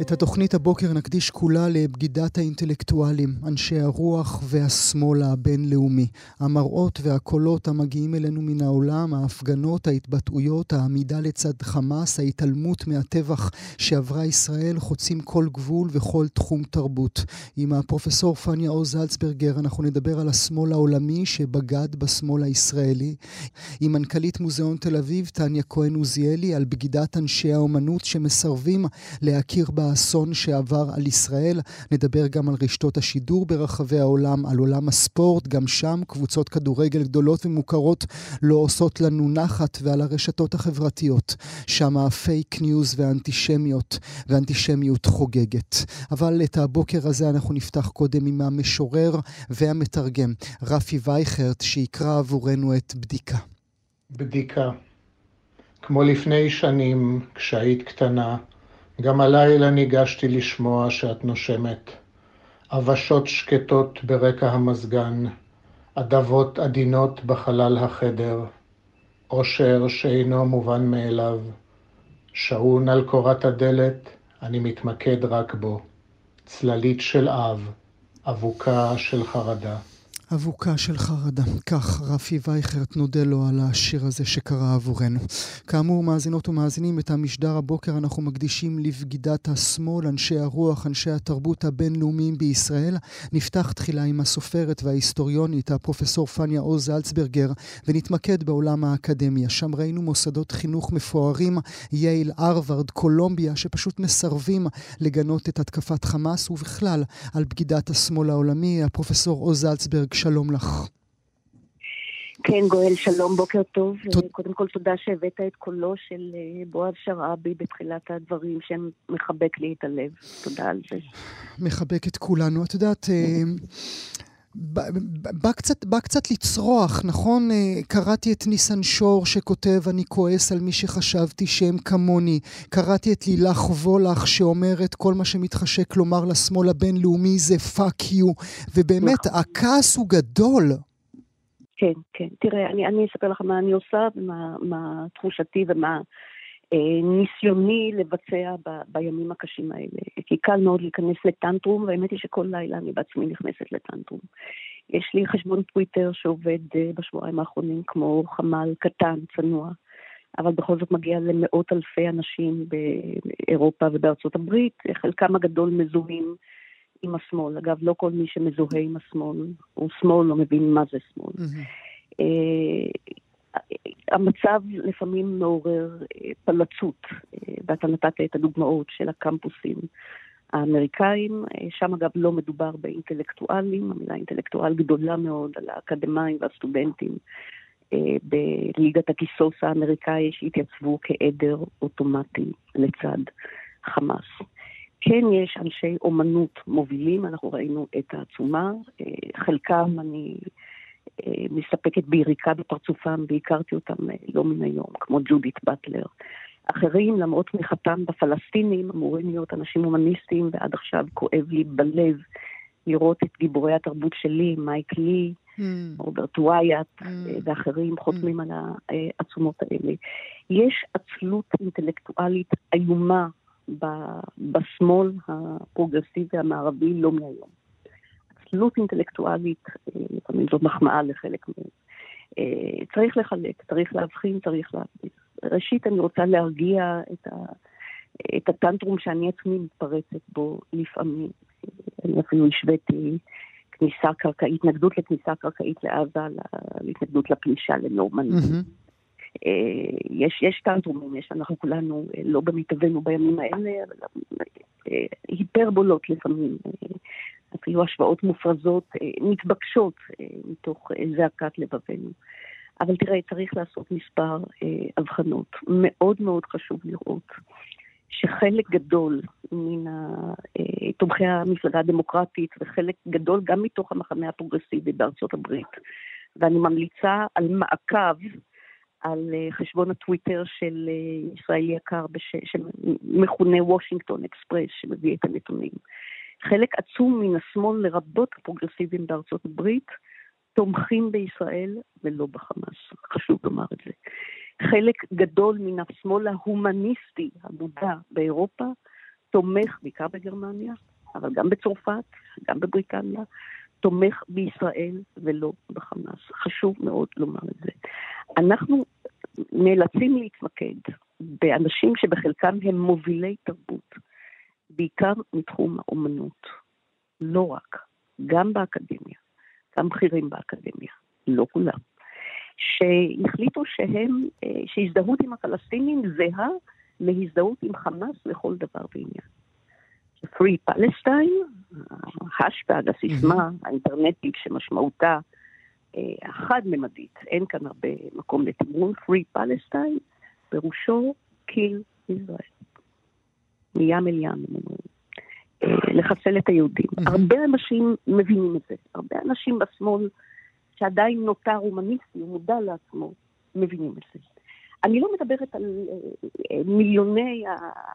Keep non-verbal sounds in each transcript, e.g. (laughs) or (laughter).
את התוכנית הבוקר נקדיש כולה לבגידת האינטלקטואלים, אנשי הרוח והשמאל הבינלאומי. המראות והקולות המגיעים אלינו מן העולם, ההפגנות, ההתבטאויות, העמידה לצד חמאס, ההתעלמות מהטבח שעברה ישראל, חוצים כל גבול וכל תחום תרבות. עם הפרופסור פניה עוז זלצברגר אנחנו נדבר על השמאל העולמי שבגד בשמאל הישראלי. עם מנכ"לית מוזיאון תל אביב, טניה כהן עוזיאלי, על בגידת אנשי האומנות שמסרבים להכיר באסון שעבר על ישראל. נדבר גם על רשתות השידור ברחבי העולם, על עולם הספורט, גם שם קבוצות כדורגל גדולות ומוכרות לא עושות לנו נחת, ועל הרשתות החברתיות. שם הפייק ניוז והאנטישמיות, והאנטישמיות חוגגת. אבל את הבוקר הזה אנחנו נפתח קודם עם המשורר והמתרגם, רפי וייכרט, שיקרא עבורנו את בדיקה. בדיקה. כמו לפני שנים, כשהיית קטנה, גם הלילה ניגשתי לשמוע שאת נושמת. עבשות שקטות ברקע המזגן, אדבות עדינות בחלל החדר, אושר שאינו מובן מאליו. שעון על קורת הדלת, אני מתמקד רק בו. צללית של אב, אבוקה של חרדה. אבוקה של חרדה. כך רפי וייכרט נודה לו על השיר הזה שקרה עבורנו. כאמור, מאזינות ומאזינים, את המשדר הבוקר אנחנו מקדישים לבגידת השמאל, אנשי הרוח, אנשי התרבות הבינלאומיים בישראל. נפתח תחילה עם הסופרת וההיסטוריונית, הפרופסור פניה עוז זלצברגר, ונתמקד בעולם האקדמיה. שם ראינו מוסדות חינוך מפוארים, יייל, הרווארד, קולומביה, שפשוט מסרבים לגנות את התקפת חמאס, ובכלל על בגידת השמאל העולמי. הפרופסור עוז זלצברג, שלום לך. כן, גואל, שלום, בוקר טוב. תוד... קודם כל, תודה שהבאת את קולו של אה, בועז שרעבי בתחילת הדברים, שמחבק לי את הלב. תודה על זה. מחבק את כולנו. את יודעת... בא קצת, בא קצת לצרוח, נכון? אה, קראתי את ניסן שור שכותב אני כועס על מי שחשבתי שהם כמוני. קראתי את לילך וולך שאומרת כל מה שמתחשק לומר לשמאל הבינלאומי זה fuck you. ובאמת, נכון. הכעס הוא גדול. כן, כן. תראה, אני, אני אספר לך מה אני עושה ומה מה תחושתי ומה ניסיוני לבצע ב, בימים הקשים האלה. כי קל מאוד להיכנס לטנטרום, והאמת היא שכל לילה אני בעצמי נכנסת לטנטרום. יש לי חשבון טוויטר שעובד אה, בשבועיים האחרונים כמו חמ"ל קטן, צנוע, אבל בכל זאת מגיע למאות אלפי אנשים באירופה ובארצות הברית, חלקם הגדול מזוהים עם השמאל. אגב, לא כל מי שמזוהה עם השמאל הוא שמאל, לא מבין מה זה שמאל. Mm-hmm. המצב לפעמים מעורר אה, פלצות, אה, ואתה נתת את הדוגמאות של הקמפוסים האמריקאים, אה, שם אגב לא מדובר באינטלקטואלים, המילה אינטלקטואל גדולה מאוד על האקדמאים והסטודנטים. בליגת הכיסוס האמריקאי שהתייצבו כעדר אוטומטי לצד חמאס. כן יש אנשי אומנות מובילים, אנחנו ראינו את העצומה, חלקם אני אה, מספקת ביריקה בפרצופם, והכרתי אותם אה, לא מן היום, כמו ג'ודית באטלר. אחרים, למרות תמיכתם בפלסטינים, אמורים להיות אנשים הומניסטיים, ועד עכשיו כואב לי בלב לראות את גיבורי התרבות שלי, מייק לי, mm. רוברט וויאט mm. ואחרים חותמים mm. על העצומות האלה. יש עצלות אינטלקטואלית איומה בשמאל הפרוגרסיבי המערבי לא מהיום. תלות אינטלקטואלית, אה, לפעמים זו מחמאה לחלק מהם. אה, צריך לחלק, צריך להבחין, צריך להבחין. ראשית, אני רוצה להרגיע את, ה, את הטנטרום שאני עצמי מתפרצת בו לפעמים. אני אפילו השוויתי כניסה קרקעית, התנגדות לכניסה קרקעית לעזה, להתנגדות לפלישה לנורמניה. Mm-hmm. יש, יש טנטרומים, יש, אנחנו כולנו לא במיטבנו בימים האלה, אבל היפרבולות לפעמים. אפילו השוואות מופרזות, אה, מתבקשות אה, מתוך אה, זעקת לבבינו. אבל תראה, צריך לעשות מספר הבחנות. מאוד מאוד חשוב לראות שחלק גדול מן תומכי המפלגה הדמוקרטית וחלק גדול גם מתוך המחנה הפרוגרסיבי בארצות הברית, ואני ממליצה על מעקב על חשבון הטוויטר של ישראלי יקר שמכונה וושינגטון אקספרס, שמביא את הנתונים. חלק עצום מן השמאל, לרבות הפרוגרסיבים בארצות הברית, תומכים בישראל ולא בחמאס. חשוב לומר את זה. חלק גדול מן השמאל ההומניסטי המודע באירופה תומך, בעיקר בגרמניה, אבל גם בצרפת, גם בבריטניה, תומך בישראל ולא בחמאס. חשוב מאוד לומר את זה. אנחנו נאלצים להתמקד באנשים שבחלקם הם מובילי תרבות, בעיקר מתחום האומנות. לא רק, גם באקדמיה, גם בכירים באקדמיה, לא כולם, שהחליטו שהם, אה, שהזדהות עם הפלסטינים זהה להזדהות עם חמאס לכל דבר ועניין. Free Palestine, ההאשטג, הסיסמה האינטרנטית שמשמעותה אה, חד-ממדית, אין כאן הרבה מקום לתמרון, Free Palestine, פירושו kill ישראל. מים אל ים, אה, לחסל את היהודים. הרבה אנשים מבינים את זה, הרבה אנשים בשמאל שעדיין נותר הומניסטי, הוא מודע לעצמו, מבינים את זה. אני לא מדברת על אה, אה, מיליוני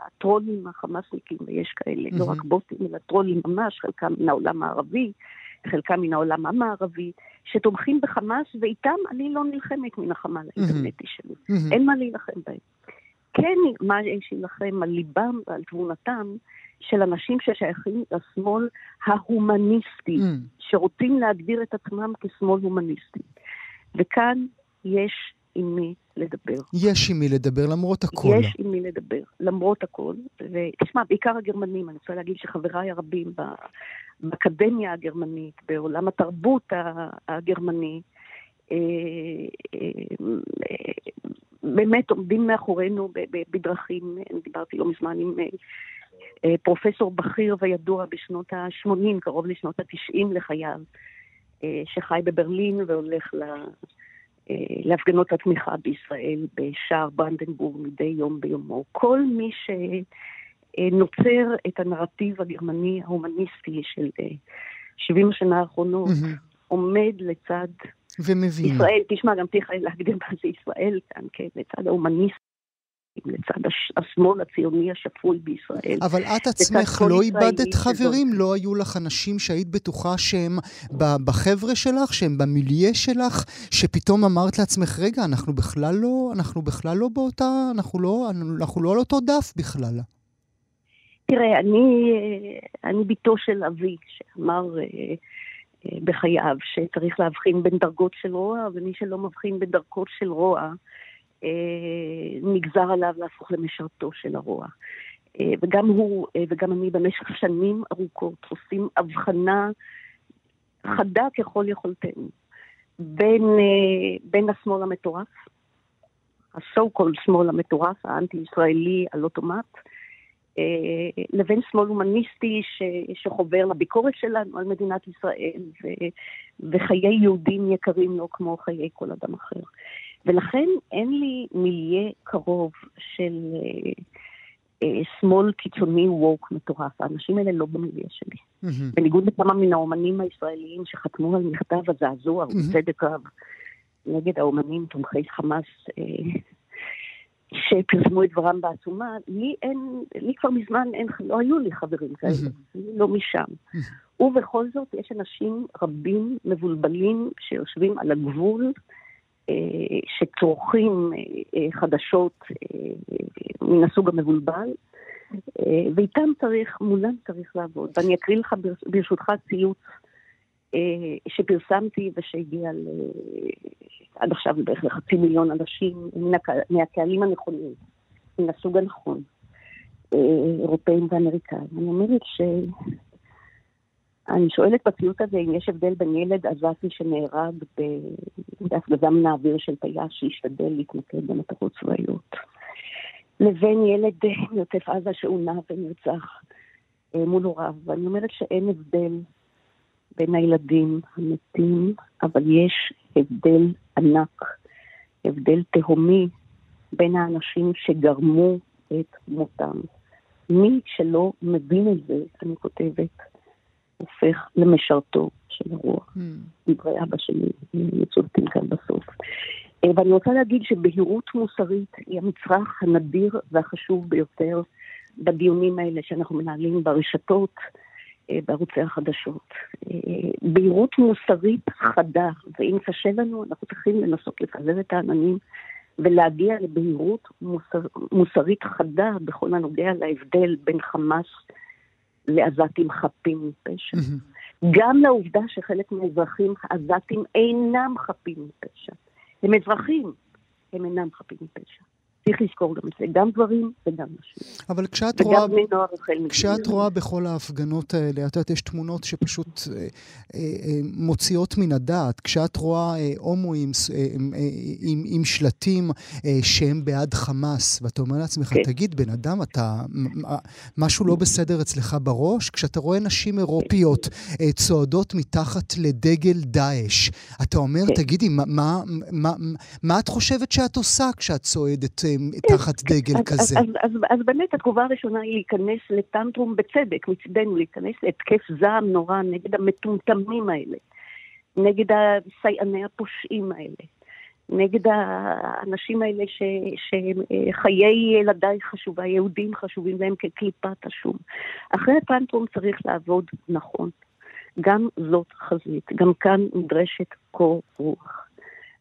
הטרולים החמאסניקים, ויש כאלה. לא רק בוטים, אלא טרולים ממש, חלקם מן העולם הערבי, חלקם מן העולם המערבי, שתומכים בחמאס, ואיתם אני לא נלחמת מן החמ"ל האינטרנטי שלי. אין מה להילחם בהם. כן, מה יש להילחם על ליבם ועל תבונתם של אנשים ששייכים לשמאל ההומניסטי, mm. שרוצים להגדיר את עצמם כשמאל הומניסטי. וכאן יש עם מי לדבר. יש עם מי לדבר, למרות הכל. יש עם מי לדבר, למרות הכל. ותשמע, בעיקר הגרמנים, אני רוצה להגיד שחבריי הרבים באקדמיה הגרמנית, בעולם התרבות הגרמני, אה, באמת עומדים מאחורינו בדרכים, דיברתי לא מזמן עם אה, פרופסור בכיר וידוע בשנות ה-80, קרוב לשנות ה-90 לחייו, שחי בברלין והולך. אה, להפגנות התמיכה בישראל בשער ברנדנבורג מדי יום ביומו. כל מי שנוצר את הנרטיב הגרמני ההומניסטי של 70 אה, השנה האחרונות, mm-hmm. עומד לצד ומבין. ישראל, תשמע, גם צריך להגדיר מה זה ישראל כאן, כן, לצד ההומניסט לצד השמאל הציוני השפוי בישראל. אבל את עצמך לא איבדת חברים? לא היו לך אנשים שהיית בטוחה שהם בחבר'ה שלך, שהם במיליה שלך, שפתאום אמרת לעצמך, רגע, אנחנו בכלל לא, אנחנו בכלל לא באותה, אנחנו לא, אנחנו לא על אותו דף בכלל. תראה, אני, אני בתו של אבי, שאמר אה, אה, בחייו שצריך להבחין בין דרגות של רוע, ומי שלא מבחין בין דרגות של רוע, אה, נגזר עליו להפוך למשרתו של הרוע. אה, וגם הוא אה, וגם אני במשך שנים ארוכות עושים הבחנה חדה ככל יכולתנו בין, בין השמאל המטורף, ה-so called שמאל המטורף, האנטי-ישראלי על אוטומט, לבין שמאל הומניסטי ש, שחובר לביקורת שלנו על מדינת ישראל ו, וחיי יהודים יקרים לו כמו חיי כל אדם אחר. ולכן אין לי מיליה קרוב של אה, אה, שמאל קיצוני ווק מטורף. האנשים האלה לא במיליה שלי. Mm-hmm. בניגוד לכמה מן האומנים הישראליים שחתמו על מכתב הזעזוע, mm-hmm. ובצדק רב, נגד האומנים תומכי חמאס, אה, שפרסמו את דברם בעצומה, לי אין, לי כבר מזמן אין, לא היו לי חברים כאלה, mm-hmm. לא משם. ובכל זאת יש אנשים רבים מבולבלים שיושבים על הגבול אה, שצורכים אה, אה, חדשות מן הסוג המבולבל, ואיתם צריך, מולם צריך לעבוד. ואני אקריא לך ברשותך ציוץ שפרסמתי ושהגיע ל... עד עכשיו בערך לחצי מיליון אנשים מהקהלים הנכונים, מן הסוג הנכון, אירופאים ואמריקאים. אני אומרת ש... אני שואלת בציוט הזה אם יש הבדל בין ילד עזתי שנהרג בהפגזה מן האוויר של טייס שהשתדל להתמקד במטרות צבאיות, לבין ילד מעוטף עזה שעונה ונרצח אה, מול הוריו. ואני אומרת שאין הבדל בין הילדים המתים, אבל יש הבדל ענק, הבדל תהומי בין האנשים שגרמו את מותם. מי שלא מבין את זה, אני כותבת, הופך למשרתו של הרוח. Mm. דברי אבא שלי מצוטטים כאן בסוף. אה, ואני רוצה להגיד שבהירות מוסרית היא המצרך הנדיר והחשוב ביותר בדיונים האלה שאנחנו מנהלים ברשתות, בערוצי החדשות. בהירות מוסרית חדה, ואם קשה לנו, אנחנו צריכים לנסות לפזר את העננים ולהגיע לבהירות מוסר, מוסרית חדה בכל הנוגע להבדל בין חמאס לעזתים חפים מפשע. גם לעובדה שחלק מהאזרחים העזתים אינם חפים מפשע. הם אזרחים, הם אינם חפים מפשע. צריך לזכור גם את זה, גם גברים וגם נשים. אבל כשאת וגם רואה... בני נוער החל מגיל. כשאת רואה בכל ההפגנות האלה, את יודעת, יש תמונות שפשוט אה, אה, אה, מוציאות מן הדעת. כשאת רואה אה, הומואים אה, אה, עם, עם שלטים אה, שהם בעד חמאס, ואתה אומר לעצמך, כן. תגיד, בן אדם, אתה... משהו לא בסדר אצלך בראש? כשאתה רואה נשים אירופיות אה, צועדות מתחת לדגל דאעש, אתה אומר, כן. תגידי, מה, מה, מה, מה את חושבת שאת עושה כשאת צועדת אה, תחת דגל אז, כזה? אז, באמת התגובה הראשונה היא להיכנס לטנטרום בצדק מצדנו, להיכנס להתקף זעם נורא נגד המטומטמים האלה, נגד הסייעני הפושעים האלה, נגד האנשים האלה ש, שחיי ילדיי חשובה, יהודים חשובים להם כקליפת השום. אחרי הטנטרום צריך לעבוד נכון. גם זאת חזית, גם כאן נדרשת קור רוח.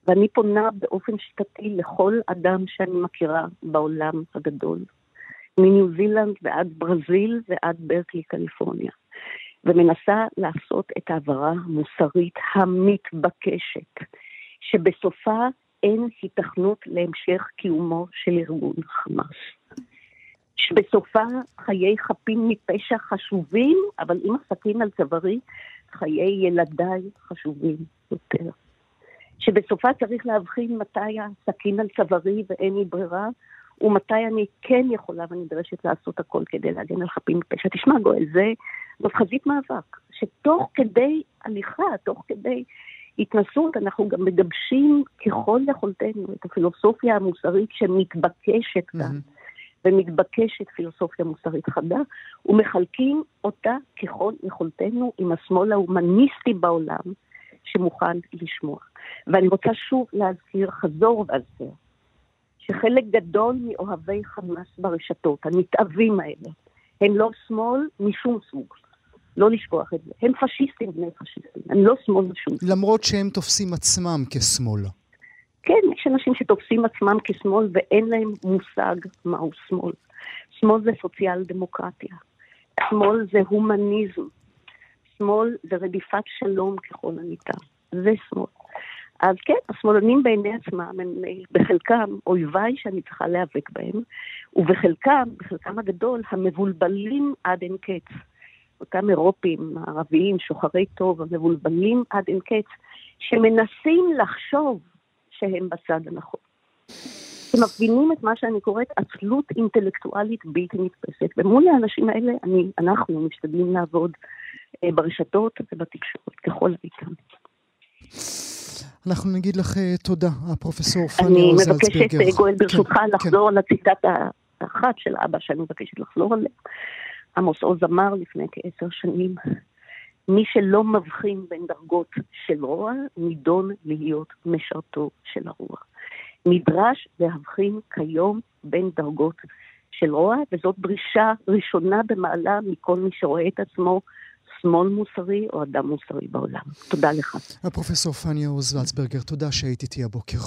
ואני פונה באופן שיטתי לכל אדם שאני מכירה בעולם הגדול, מניו זילנד ועד ברזיל ועד ברקלי, קליפורניה, ומנסה לעשות את ההעברה המוסרית המתבקשת, שבסופה אין היתכנות להמשך קיומו של ארגון חמאס. שבסופה חיי חפים מפשע חשובים, אבל עם הסכין על צווארי, חיי ילדיי חשובים יותר. שבסופה צריך להבחין מתי הסכין על צווארי ואין לי ברירה, ומתי אני כן יכולה ונדרשת לעשות הכל כדי להגן על חפים מפשע. תשמע, גואל, זה זאת חזית מאבק, שתוך כדי הליכה, תוך כדי התנסות, אנחנו גם מגבשים ככל יכולתנו את הפילוסופיה המוסרית שמתבקשת כאן. ומתבקשת פילוסופיה מוסרית חדה, ומחלקים אותה ככל יכולתנו עם השמאל ההומניסטי בעולם, שמוכן לשמוע. ואני רוצה שוב להזכיר, חזור והזכיר, שחלק גדול מאוהבי חמאס ברשתות, הנתעבים האלה, הם לא שמאל משום סוג. לא לשכוח את זה. הם פשיסטים בני פשיסטים, הם לא שמאל משום סוג. למרות שהם תופסים עצמם כשמאל. כן, יש אנשים שתופסים עצמם כשמאל ואין להם מושג מהו שמאל. שמאל זה סוציאל דמוקרטיה. שמאל זה הומניזם. שמאל זה רדיפת שלום ככל הניתן. זה שמאל. אז כן, השמאלנים בעיני עצמם הם בחלקם אויביי שאני צריכה להיאבק בהם, ובחלקם, בחלקם הגדול, המבולבלים עד אין קץ. אותם אירופים, ערביים, שוחרי טוב, המבולבלים עד אין קץ, שמנסים לחשוב שהם בצד הנכון. שמפגינים את מה שאני קוראת עצלות אינטלקטואלית בלתי נתפסת. ומול האנשים האלה אני, אנחנו משתדלים לעבוד אה, ברשתות ובתקשורת ככל הניתן. אנחנו נגיד לך אה, תודה, הפרופסור פניה אני זלצברגר. מבקשת, אה, גואל, ברשותך, כן, לחזור על הציטטה האחת של אבא שאני מבקשת לחזור עליה. עמוס עוז אמר לפני כעשר שנים, מי שלא מבחין בין דרגות של רוע, נידון להיות משרתו של הרוע. נדרש להבחין כיום בין דרגות של רוע, וזאת דרישה ראשונה במעלה מכל מי שרואה את עצמו שמאל מוסרי או אדם מוסרי בעולם. תודה לך. הפרופסור פניה עוז ולצברגר, תודה שהיית איתי הבוקר.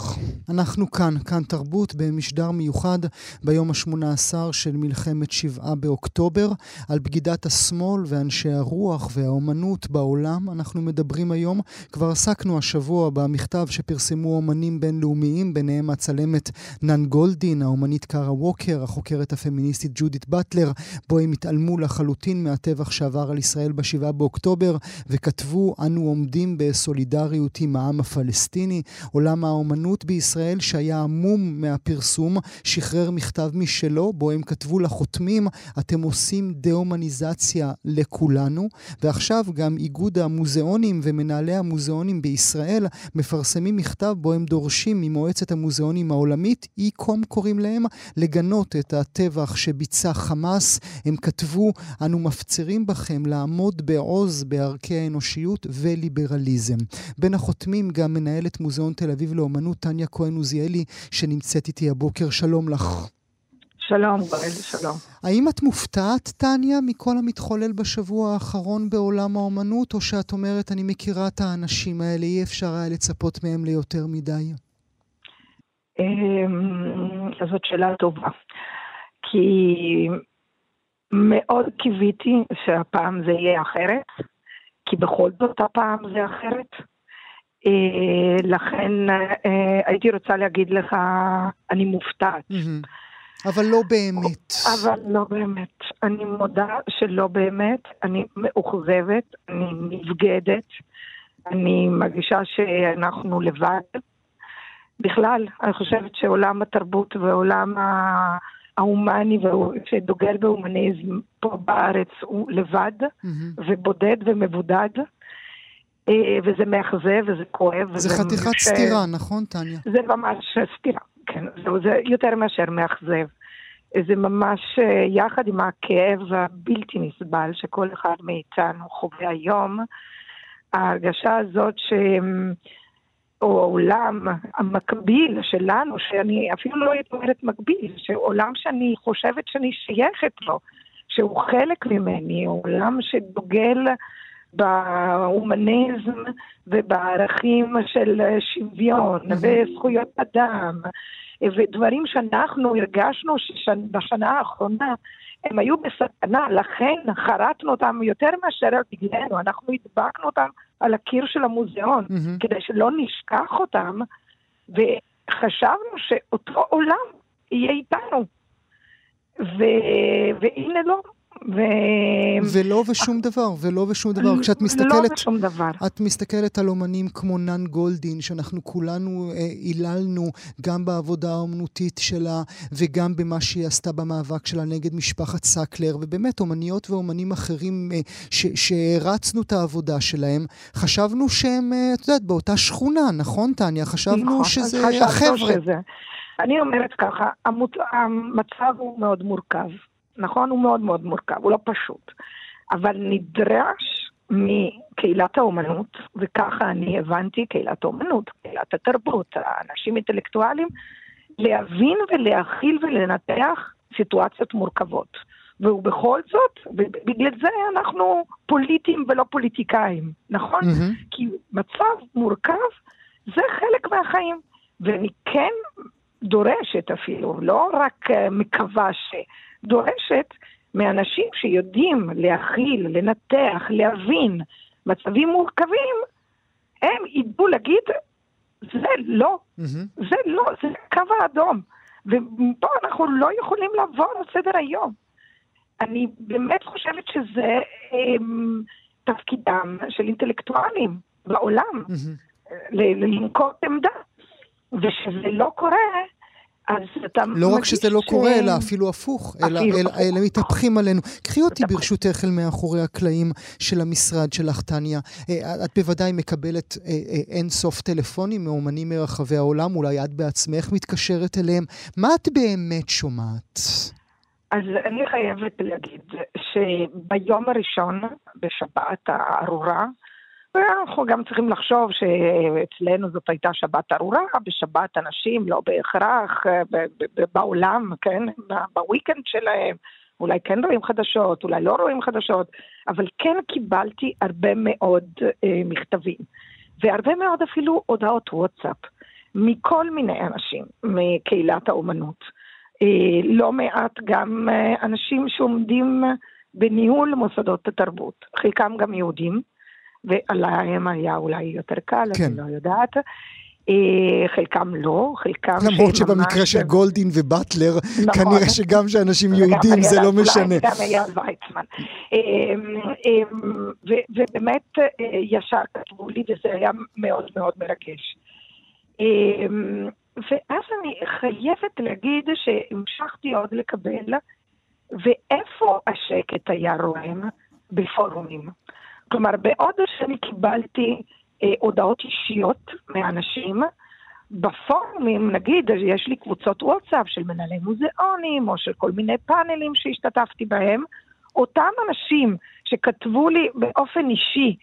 אנחנו כאן, כאן תרבות, במשדר מיוחד ביום ה-18 של מלחמת שבעה באוקטובר, על בגידת השמאל ואנשי הרוח והאומנות בעולם. אנחנו מדברים היום, כבר עסקנו השבוע במכתב שפרסמו אומנים בינלאומיים, ביניהם הצלמת נן גולדין, האומנית קארה ווקר, החוקרת הפמיניסטית ג'ודית באטלר, בו הם התעלמו לחלוטין מהטבח שעבר על ישראל בשבעה באוקטובר, וכתבו, אנו עומדים בסולידריות עם העם הפלסטיני. עולם האומנות בישראל, שהיה עמום מהפרסום, שחרר מכתב משלו, בו הם כתבו לחותמים, אתם עושים דה-הומניזציה לכולנו. ועכשיו גם איגוד המוזיאונים ומנהלי המוזיאונים בישראל מפרסמים מכתב בו הם דורשים ממועצת המוזיאונים העולמית, אי-קום קוראים להם, לגנות את הטבח שביצע חמאס. הם כתבו, אנו מפצירים בכם לעמוד בעוז בערכי האנושיות וליברליזם. בין החותמים גם מנהלת מוזיאון תל אביב לאומנות, טניה כהן עוזיאלי, שנמצאת איתי הבוקר. שלום לך. שלום, גואל, שלום. האם את מופתעת, טניה, מכל המתחולל בשבוע האחרון בעולם האומנות, או שאת אומרת, אני מכירה את האנשים האלה, אי אפשר היה לצפות מהם ליותר מדי? אמ, זאת שאלה טובה. כי מאוד קיוויתי שהפעם זה יהיה אחרת, כי בכל זאת הפעם זה אחרת. אה, לכן אה, הייתי רוצה להגיד לך, אני מופתעת. אבל לא באמת. אבל לא באמת. אני מודה שלא באמת. אני מאוכזבת, אני נבגדת, אני מרגישה שאנחנו לבד. בכלל, אני חושבת שעולם התרבות ועולם ההומני שדוגל בהומניזם פה בארץ הוא לבד mm-hmm. ובודד ומבודד. אה, וזה מאכזב וזה כואב. זה חתיכת ש... סתירה, נכון, טניה? זה ממש סתירה, כן. זה, זה יותר מאשר מאכזב. זה ממש אה, יחד עם הכאב הבלתי נסבל שכל אחד מאיתנו חווה היום, ההרגשה הזאת ש... או העולם המקביל שלנו, שאני אפילו לא הייתי אומרת מקביל, שעולם שאני חושבת שאני שייכת לו, שהוא חלק ממני, עולם שדוגל בהומניזם ובערכים של שוויון וזכויות אדם, ודברים שאנחנו הרגשנו שבשנה האחרונה הם היו בסכנה, לכן חרטנו אותם יותר מאשר על בגללנו, אנחנו הדבקנו אותם על הקיר של המוזיאון, mm-hmm. כדי שלא נשכח אותם, וחשבנו שאותו עולם יהיה איתנו. ו... והנה לא, ו... ולא ושום דבר, ולא ושום דבר. כשאת מסתכלת... לא ושום דבר. את מסתכלת על אומנים כמו נן גולדין, שאנחנו כולנו היללנו אה, גם בעבודה האומנותית שלה, וגם במה שהיא עשתה במאבק שלה נגד משפחת סקלר, ובאמת אומניות ואומנים אחרים אה, שהרצנו את העבודה שלהם, חשבנו שהם, אה, את יודעת, באותה שכונה, נכון, טניה? חשבנו נכון, שזה החבר'ה. שזה. אני אומרת ככה, המצב הוא מאוד מורכב. נכון? הוא מאוד מאוד מורכב, הוא לא פשוט. אבל נדרש מקהילת האומנות, וככה אני הבנתי קהילת האומנות, קהילת התרבות, האנשים אינטלקטואלים, להבין ולהכיל ולנתח סיטואציות מורכבות. ובכל זאת, ובגלל זה אנחנו פוליטיים ולא פוליטיקאים, נכון? Mm-hmm. כי מצב מורכב זה חלק מהחיים. ואני כן דורשת אפילו, לא רק אה, מקווה ש... דורשת מאנשים שיודעים להכיל, לנתח, להבין מצבים מורכבים, הם ידעו להגיד, זה לא, mm-hmm. זה לא, זה הקו האדום. ופה אנחנו לא יכולים לעבור על סדר היום. אני באמת חושבת שזה הם, תפקידם של אינטלקטואלים בעולם, mm-hmm. לנקוט עמדה. ושזה לא קורה, אז אתה לא רק שזה לא ש... קורה, אלא אפילו הפוך, אלא, אפילו אלא, אלא מתהפכים עלינו. קחי אותי ברשותך אל מאחורי הקלעים של המשרד שלך, טניה. אה, את בוודאי מקבלת אה, אה, אין סוף טלפונים מאומנים מרחבי העולם, אולי את בעצמך מתקשרת אליהם. מה את באמת שומעת? אז אני חייבת להגיד שביום הראשון, בשבת הארורה, ואנחנו גם צריכים לחשוב שאצלנו זאת הייתה שבת ארורה, בשבת אנשים לא בהכרח אה, בעולם, כן, בוויקנד שלהם, אולי כן רואים חדשות, אולי לא רואים חדשות, אבל כן קיבלתי הרבה מאוד אה, מכתבים, והרבה מאוד אפילו הודעות וואטסאפ, מכל מיני אנשים מקהילת האומנות. אה, לא מעט גם אה, אנשים שעומדים בניהול מוסדות התרבות, חלקם גם יהודים. ועליהם היה אולי יותר קל, כן. אני לא יודעת. אה, חלקם לא, חלקם... למרות שבמקרה של גולדין ובטלר, נכון, כנראה שגם שאנשים יהודים זה לא משנה. גם אייל ויצמן. אמ, אמ, ובאמת אה, ישר כתבו לי, וזה היה מאוד מאוד מרגש. אמ, ואז אני חייבת להגיד שהמשכתי עוד לקבל, ואיפה השקט היה רועם? בפורומים. כלומר, בעוד שאני קיבלתי אה, הודעות אישיות מאנשים, בפורומים, נגיד, יש לי קבוצות וואטסאפ של מנהלי מוזיאונים, או של כל מיני פאנלים שהשתתפתי בהם, אותם אנשים שכתבו לי באופן אישי,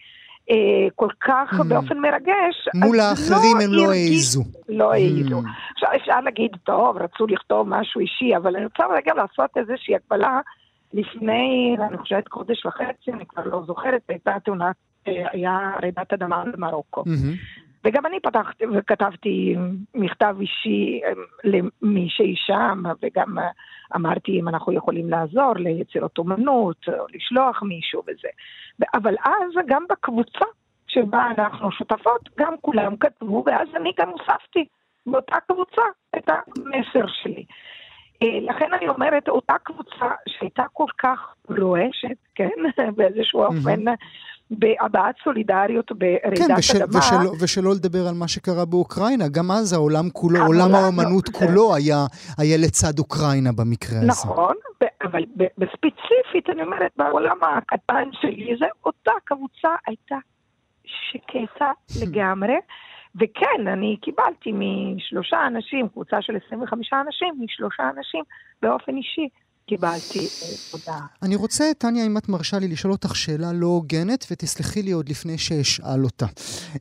אה, כל כך mm. באופן מרגש, מול האחרים לא הם לא העזו. לא העזו. Mm. עכשיו אפשר להגיד, טוב, רצו לכתוב משהו אישי, אבל אני רוצה רגע לעשות איזושהי הקבלה. לפני, אני חושבת, חודש וחצי, אני כבר לא זוכרת, הייתה תאונת, אה, היה רעידת אדמה במרוקו. וגם אני פתחתי וכתבתי מכתב אישי אה, למישהי שם, וגם אה, אמרתי אם אנחנו יכולים לעזור ליצירות אומנות, או לשלוח מישהו וזה. אבל אז גם בקבוצה שבה אנחנו שותפות, גם כולם כתבו, ואז אני גם הוספתי באותה קבוצה את המסר שלי. אה, לכן אני אומרת, אותה קבוצה שהייתה כל כך רועשת, כן, (laughs) באיזשהו אופן, בהבעת סולידריות ברעידת כן, ושל, אדמה. ושל, ושלא לדבר על מה שקרה באוקראינה, גם אז העולם כולו, עולם האומנות לא, כולו היה, היה לצד אוקראינה במקרה הזה. נכון, אבל בספציפית, אני אומרת, בעולם הקטן שלי, זה אותה קבוצה הייתה שקטה (laughs) לגמרי. וכן, אני קיבלתי משלושה אנשים, קבוצה של 25 אנשים, משלושה אנשים באופן אישי. קיבלתי הודעה. אני רוצה, טניה, אם את מרשה לי לשאול אותך שאלה לא הוגנת, ותסלחי לי עוד לפני שאשאל אותה.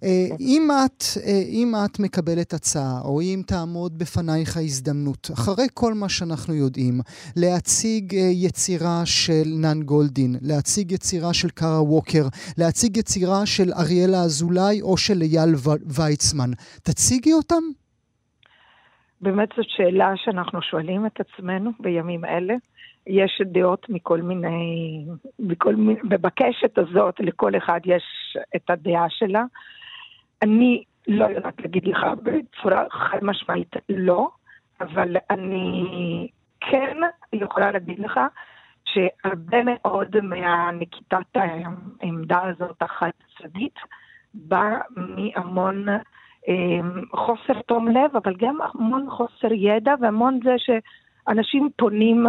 אה, אם את, אה, אם את מקבלת הצעה, או אם תעמוד בפנייך ההזדמנות, אחרי כל מה שאנחנו יודעים, להציג אה, יצירה של נאן גולדין, להציג יצירה של קארה ווקר, להציג יצירה של אריאלה אזולאי או של אייל ויצמן, תציגי אותם? באמת זאת שאלה שאנחנו שואלים את עצמנו בימים אלה. יש דעות מכל מיני, מכל מיני, ובקשת הזאת לכל אחד יש את הדעה שלה. אני לא יודעת להגיד לך בצורה חד משמעית לא, אבל אני כן יכולה להגיד לך שהרבה מאוד מהנקיטת העמדה הזאת החד צדדית בא מהמון אמ, חוסר תום לב, אבל גם המון חוסר ידע והמון זה שאנשים פונים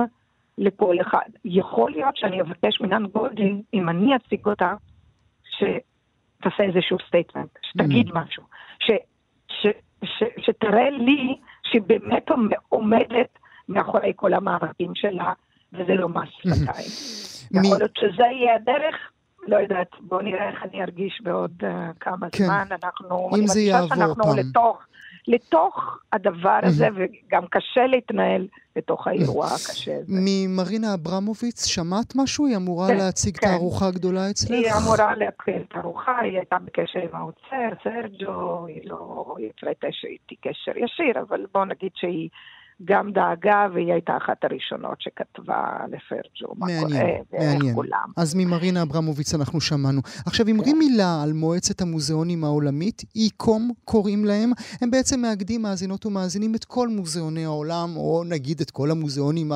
לכל אחד. יכול להיות שאני אבקש מנן גולדין, אם אני אציג אותה, שתעשה איזשהו statement, שתגיד mm. משהו, ש, ש, ש, שתראה לי שבאמת עומדת מאחורי כל המאבקים שלה, וזה לא מס שפתיים. Mm-hmm. יכול להיות שזה יהיה הדרך, לא יודעת, בואו נראה איך אני ארגיש בעוד uh, כמה כן. זמן. אנחנו, אם זה יעבור שאנחנו פעם. לתוך, לתוך הדבר הזה, וגם קשה להתנהל לתוך האירוע הקשה הזה. ממרינה אברמוביץ, שמעת משהו? היא אמורה כן, להציג כן. תערוכה גדולה אצלך? היא אמורה להציג תערוכה, היא הייתה בקשר עם האוצר, סרג'ו, היא לא יצרה איתי קשר ישיר, אבל בואו נגיד שהיא... גם דאגה, והיא הייתה אחת הראשונות שכתבה לפרג'ו קורה ואיך כולם. אז ממרינה אברמוביץ אנחנו שמענו. עכשיו, אמרי כן. מילה על מועצת המוזיאונים העולמית, אי-קום קוראים להם. הם בעצם מאגדים מאזינות ומאזינים את כל מוזיאוני העולם, או נגיד את כל המוזיאונים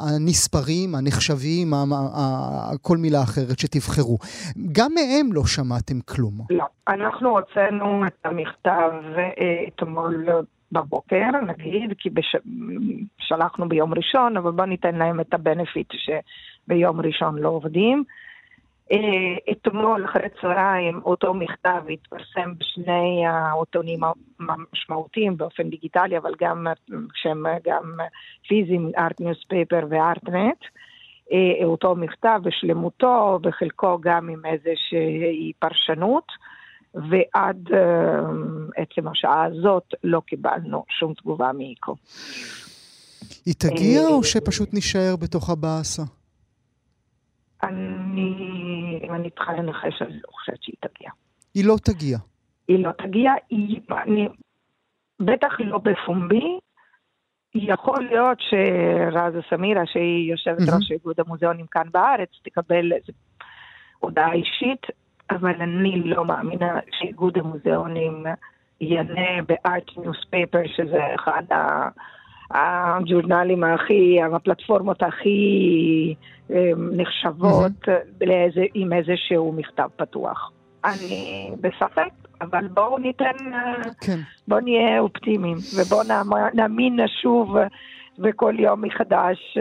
הנספרים, הנחשבים, כל מילה אחרת שתבחרו. גם מהם לא שמעתם כלום. לא. אנחנו הוצאנו את המכתב אה, אתמול בבוקר, נגיד, כי בש... שלחנו ביום ראשון, אבל בואו ניתן להם את הבנפיט שביום ראשון לא עובדים. אה, אתמול אחרי צהריים אותו מכתב התפרסם בשני העותונים המשמעותיים באופן דיגיטלי, אבל גם שהם גם פיזיים, ארט ניוזפייפר וארטנט. אותו מכתב בשלמותו, בחלקו גם עם איזושהי פרשנות. ועד uh, עצם השעה הזאת לא קיבלנו שום תגובה מ-ICOM. היא תגיע או שפשוט נישאר בתוך הבאסה? אני, אם אני צריכה לנחש, אני לא חושבת שהיא תגיע. היא לא תגיע. היא לא תגיע, היא, אני, בטח לא בפומבי. יכול להיות שרזה סמירה, שהיא יושבת ראש איגוד המוזיאונים כאן בארץ, תקבל הודעה אישית, אבל אני לא מאמינה שאיגוד המוזיאונים יענה בארט ניוזפייפר, שזה אחד ה journalים הכי, הפלטפורמות הכי אמ, נחשבות לאיזה, עם איזשהו מכתב פתוח. אני בספק, אבל בואו ניתן, כן. בואו נהיה אופטימיים, ובואו נאמין שוב וכל יום מחדש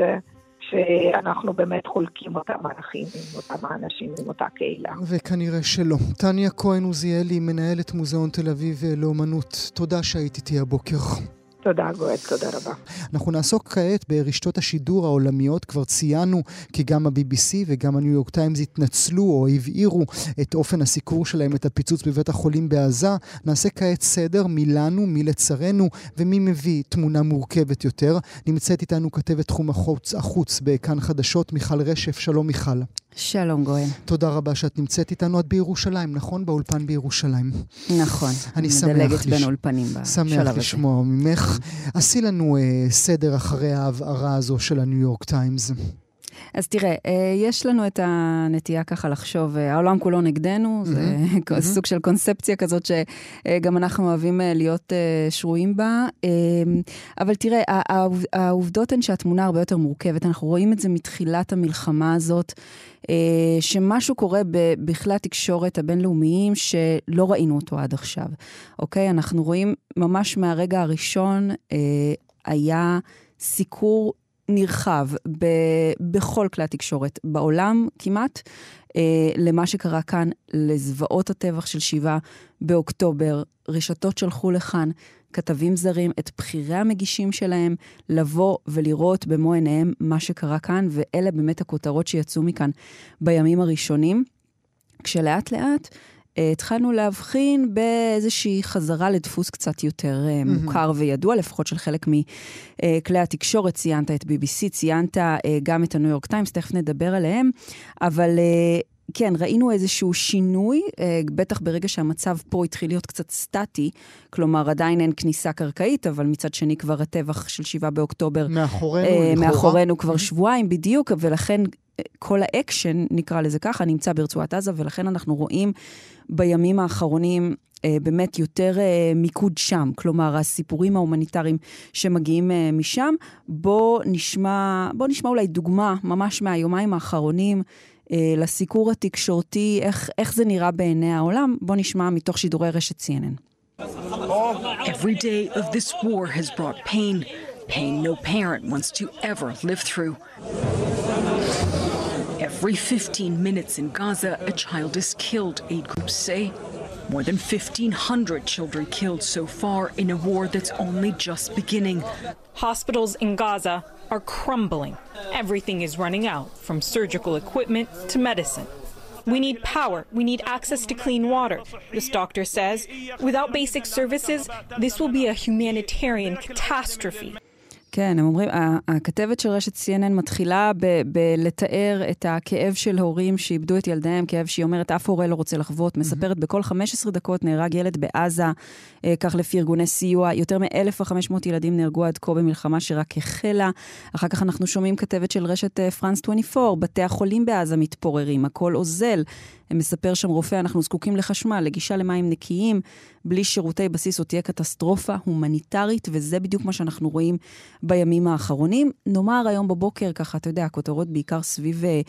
שאנחנו באמת חולקים אותם ערכים עם אותם האנשים, עם אותה קהילה. וכנראה שלא. טניה כהן עוזיאלי, מנהלת מוזיאון תל אביב לאומנות, תודה שהיית איתי הבוקר. תודה גואל, תודה רבה. אנחנו נעסוק כעת ברשתות השידור העולמיות. כבר ציינו כי גם ה-BBC וגם הניו יורק טיימס התנצלו או הבהירו את אופן הסיקור שלהם, את הפיצוץ בבית החולים בעזה. נעשה כעת סדר מי לנו, מי לצרינו ומי מביא תמונה מורכבת יותר. נמצאת איתנו כתבת תחום החוץ, החוץ בכאן חדשות, מיכל רשף. שלום מיכל. שלום גואל. תודה רבה שאת נמצאת איתנו. את בירושלים, נכון? באולפן בירושלים. נכון. אני שמח מדלגת בין אולפנים בשלב הזה. שמח לשמוע ממך. עשי לנו uh, סדר אחרי ההבהרה הזו של הניו יורק טיימס. אז תראה, אה, יש לנו את הנטייה ככה לחשוב, אה, העולם כולו נגדנו, זה mm-hmm. (laughs) סוג של קונספציה כזאת שגם אנחנו אוהבים להיות שרויים בה. אבל תראה, העובדות הן שהתמונה הרבה יותר מורכבת. אנחנו רואים את זה מתחילת המלחמה הזאת. שמשהו קורה בכלי התקשורת הבינלאומיים שלא ראינו אותו עד עכשיו, אוקיי? אנחנו רואים ממש מהרגע הראשון היה סיקור נרחב ב, בכל כלי התקשורת בעולם כמעט, אה, למה שקרה כאן, לזוועות הטבח של שבעה באוקטובר. רשתות שלחו לכאן כתבים זרים, את בכירי המגישים שלהם, לבוא ולראות במו עיניהם מה שקרה כאן, ואלה באמת הכותרות שיצאו מכאן בימים הראשונים. כשלאט לאט התחלנו להבחין באיזושהי חזרה לדפוס קצת יותר mm-hmm. מוכר וידוע, לפחות של חלק מכלי התקשורת. ציינת את BBC, ציינת גם את הניו יורק טיימס, תכף נדבר עליהם, אבל... כן, ראינו איזשהו שינוי, בטח ברגע שהמצב פה התחיל להיות קצת סטטי, כלומר עדיין אין כניסה קרקעית, אבל מצד שני כבר הטבח של 7 באוקטובר... מאחורינו, אה. מאחורינו כבר שבועיים בדיוק, ולכן כל האקשן, נקרא לזה ככה, נמצא ברצועת עזה, ולכן אנחנו רואים בימים האחרונים אה, באמת יותר אה, מיקוד שם, כלומר, הסיפורים ההומניטריים שמגיעים אה, משם. בואו נשמע, בוא נשמע אולי דוגמה ממש מהיומיים האחרונים. אה, לסיקור התקשורתי, איך, איך זה נראה בעיני העולם. בואו נשמע מתוך שידורי רשת CNN. Every day of this war has brought pain, pain no parent wants to ever live through. Every 15 minutes in Gaza, a child is killed, aid groups say. More than 1,500 children killed so far in a war that's only just beginning. Hospitals in Gaza are crumbling. Everything is running out, from surgical equipment to medicine. We need power. We need access to clean water. This doctor says without basic services, this will be a humanitarian catastrophe. כן, הם אומרים, הכתבת של רשת CNN מתחילה בלתאר את הכאב של הורים שאיבדו את ילדיהם, כאב שהיא אומרת, אף הורה לא רוצה לחוות, מספרת. בכל 15 דקות נהרג ילד בעזה, אה, כך לפי ארגוני סיוע, יותר מ-1,500 ילדים נהרגו עד כה במלחמה שרק החלה. אחר כך אנחנו שומעים כתבת של רשת פרנס אה, 24, בתי החולים בעזה מתפוררים, הכל אוזל. מספר שם רופא, אנחנו זקוקים לחשמל, לגישה למים נקיים, בלי שירותי בסיס זאת תהיה קטסטרופה הומניטרית, וזה בדיוק מה שאנחנו רואים בימים האחרונים. נאמר היום בבוקר, ככה, אתה יודע, הכותרות בעיקר סביב אה,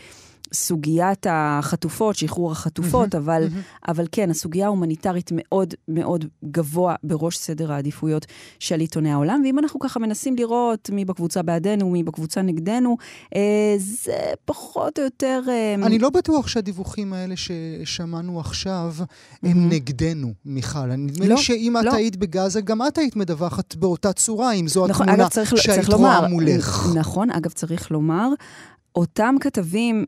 סוגיית החטופות, שחרור החטופות, mm-hmm, אבל, mm-hmm. אבל כן, הסוגיה ההומניטרית מאוד מאוד גבוה בראש סדר העדיפויות של עיתוני העולם. ואם אנחנו ככה מנסים לראות מי בקבוצה בעדנו, מי בקבוצה נגדנו, אה, זה פחות או יותר... אה, אני לא בטוח שהדיווחים האלה ששמענו עכשיו mm-hmm. הם נגדנו, מיכל. נדמה לא, לי שאם לא. את היית בגאזה, גם את היית מדווחת באותה צורה, אם זו נכון, התמונה שהיית רואה מולך. נכון, אגב, צריך לומר, אותם כתבים,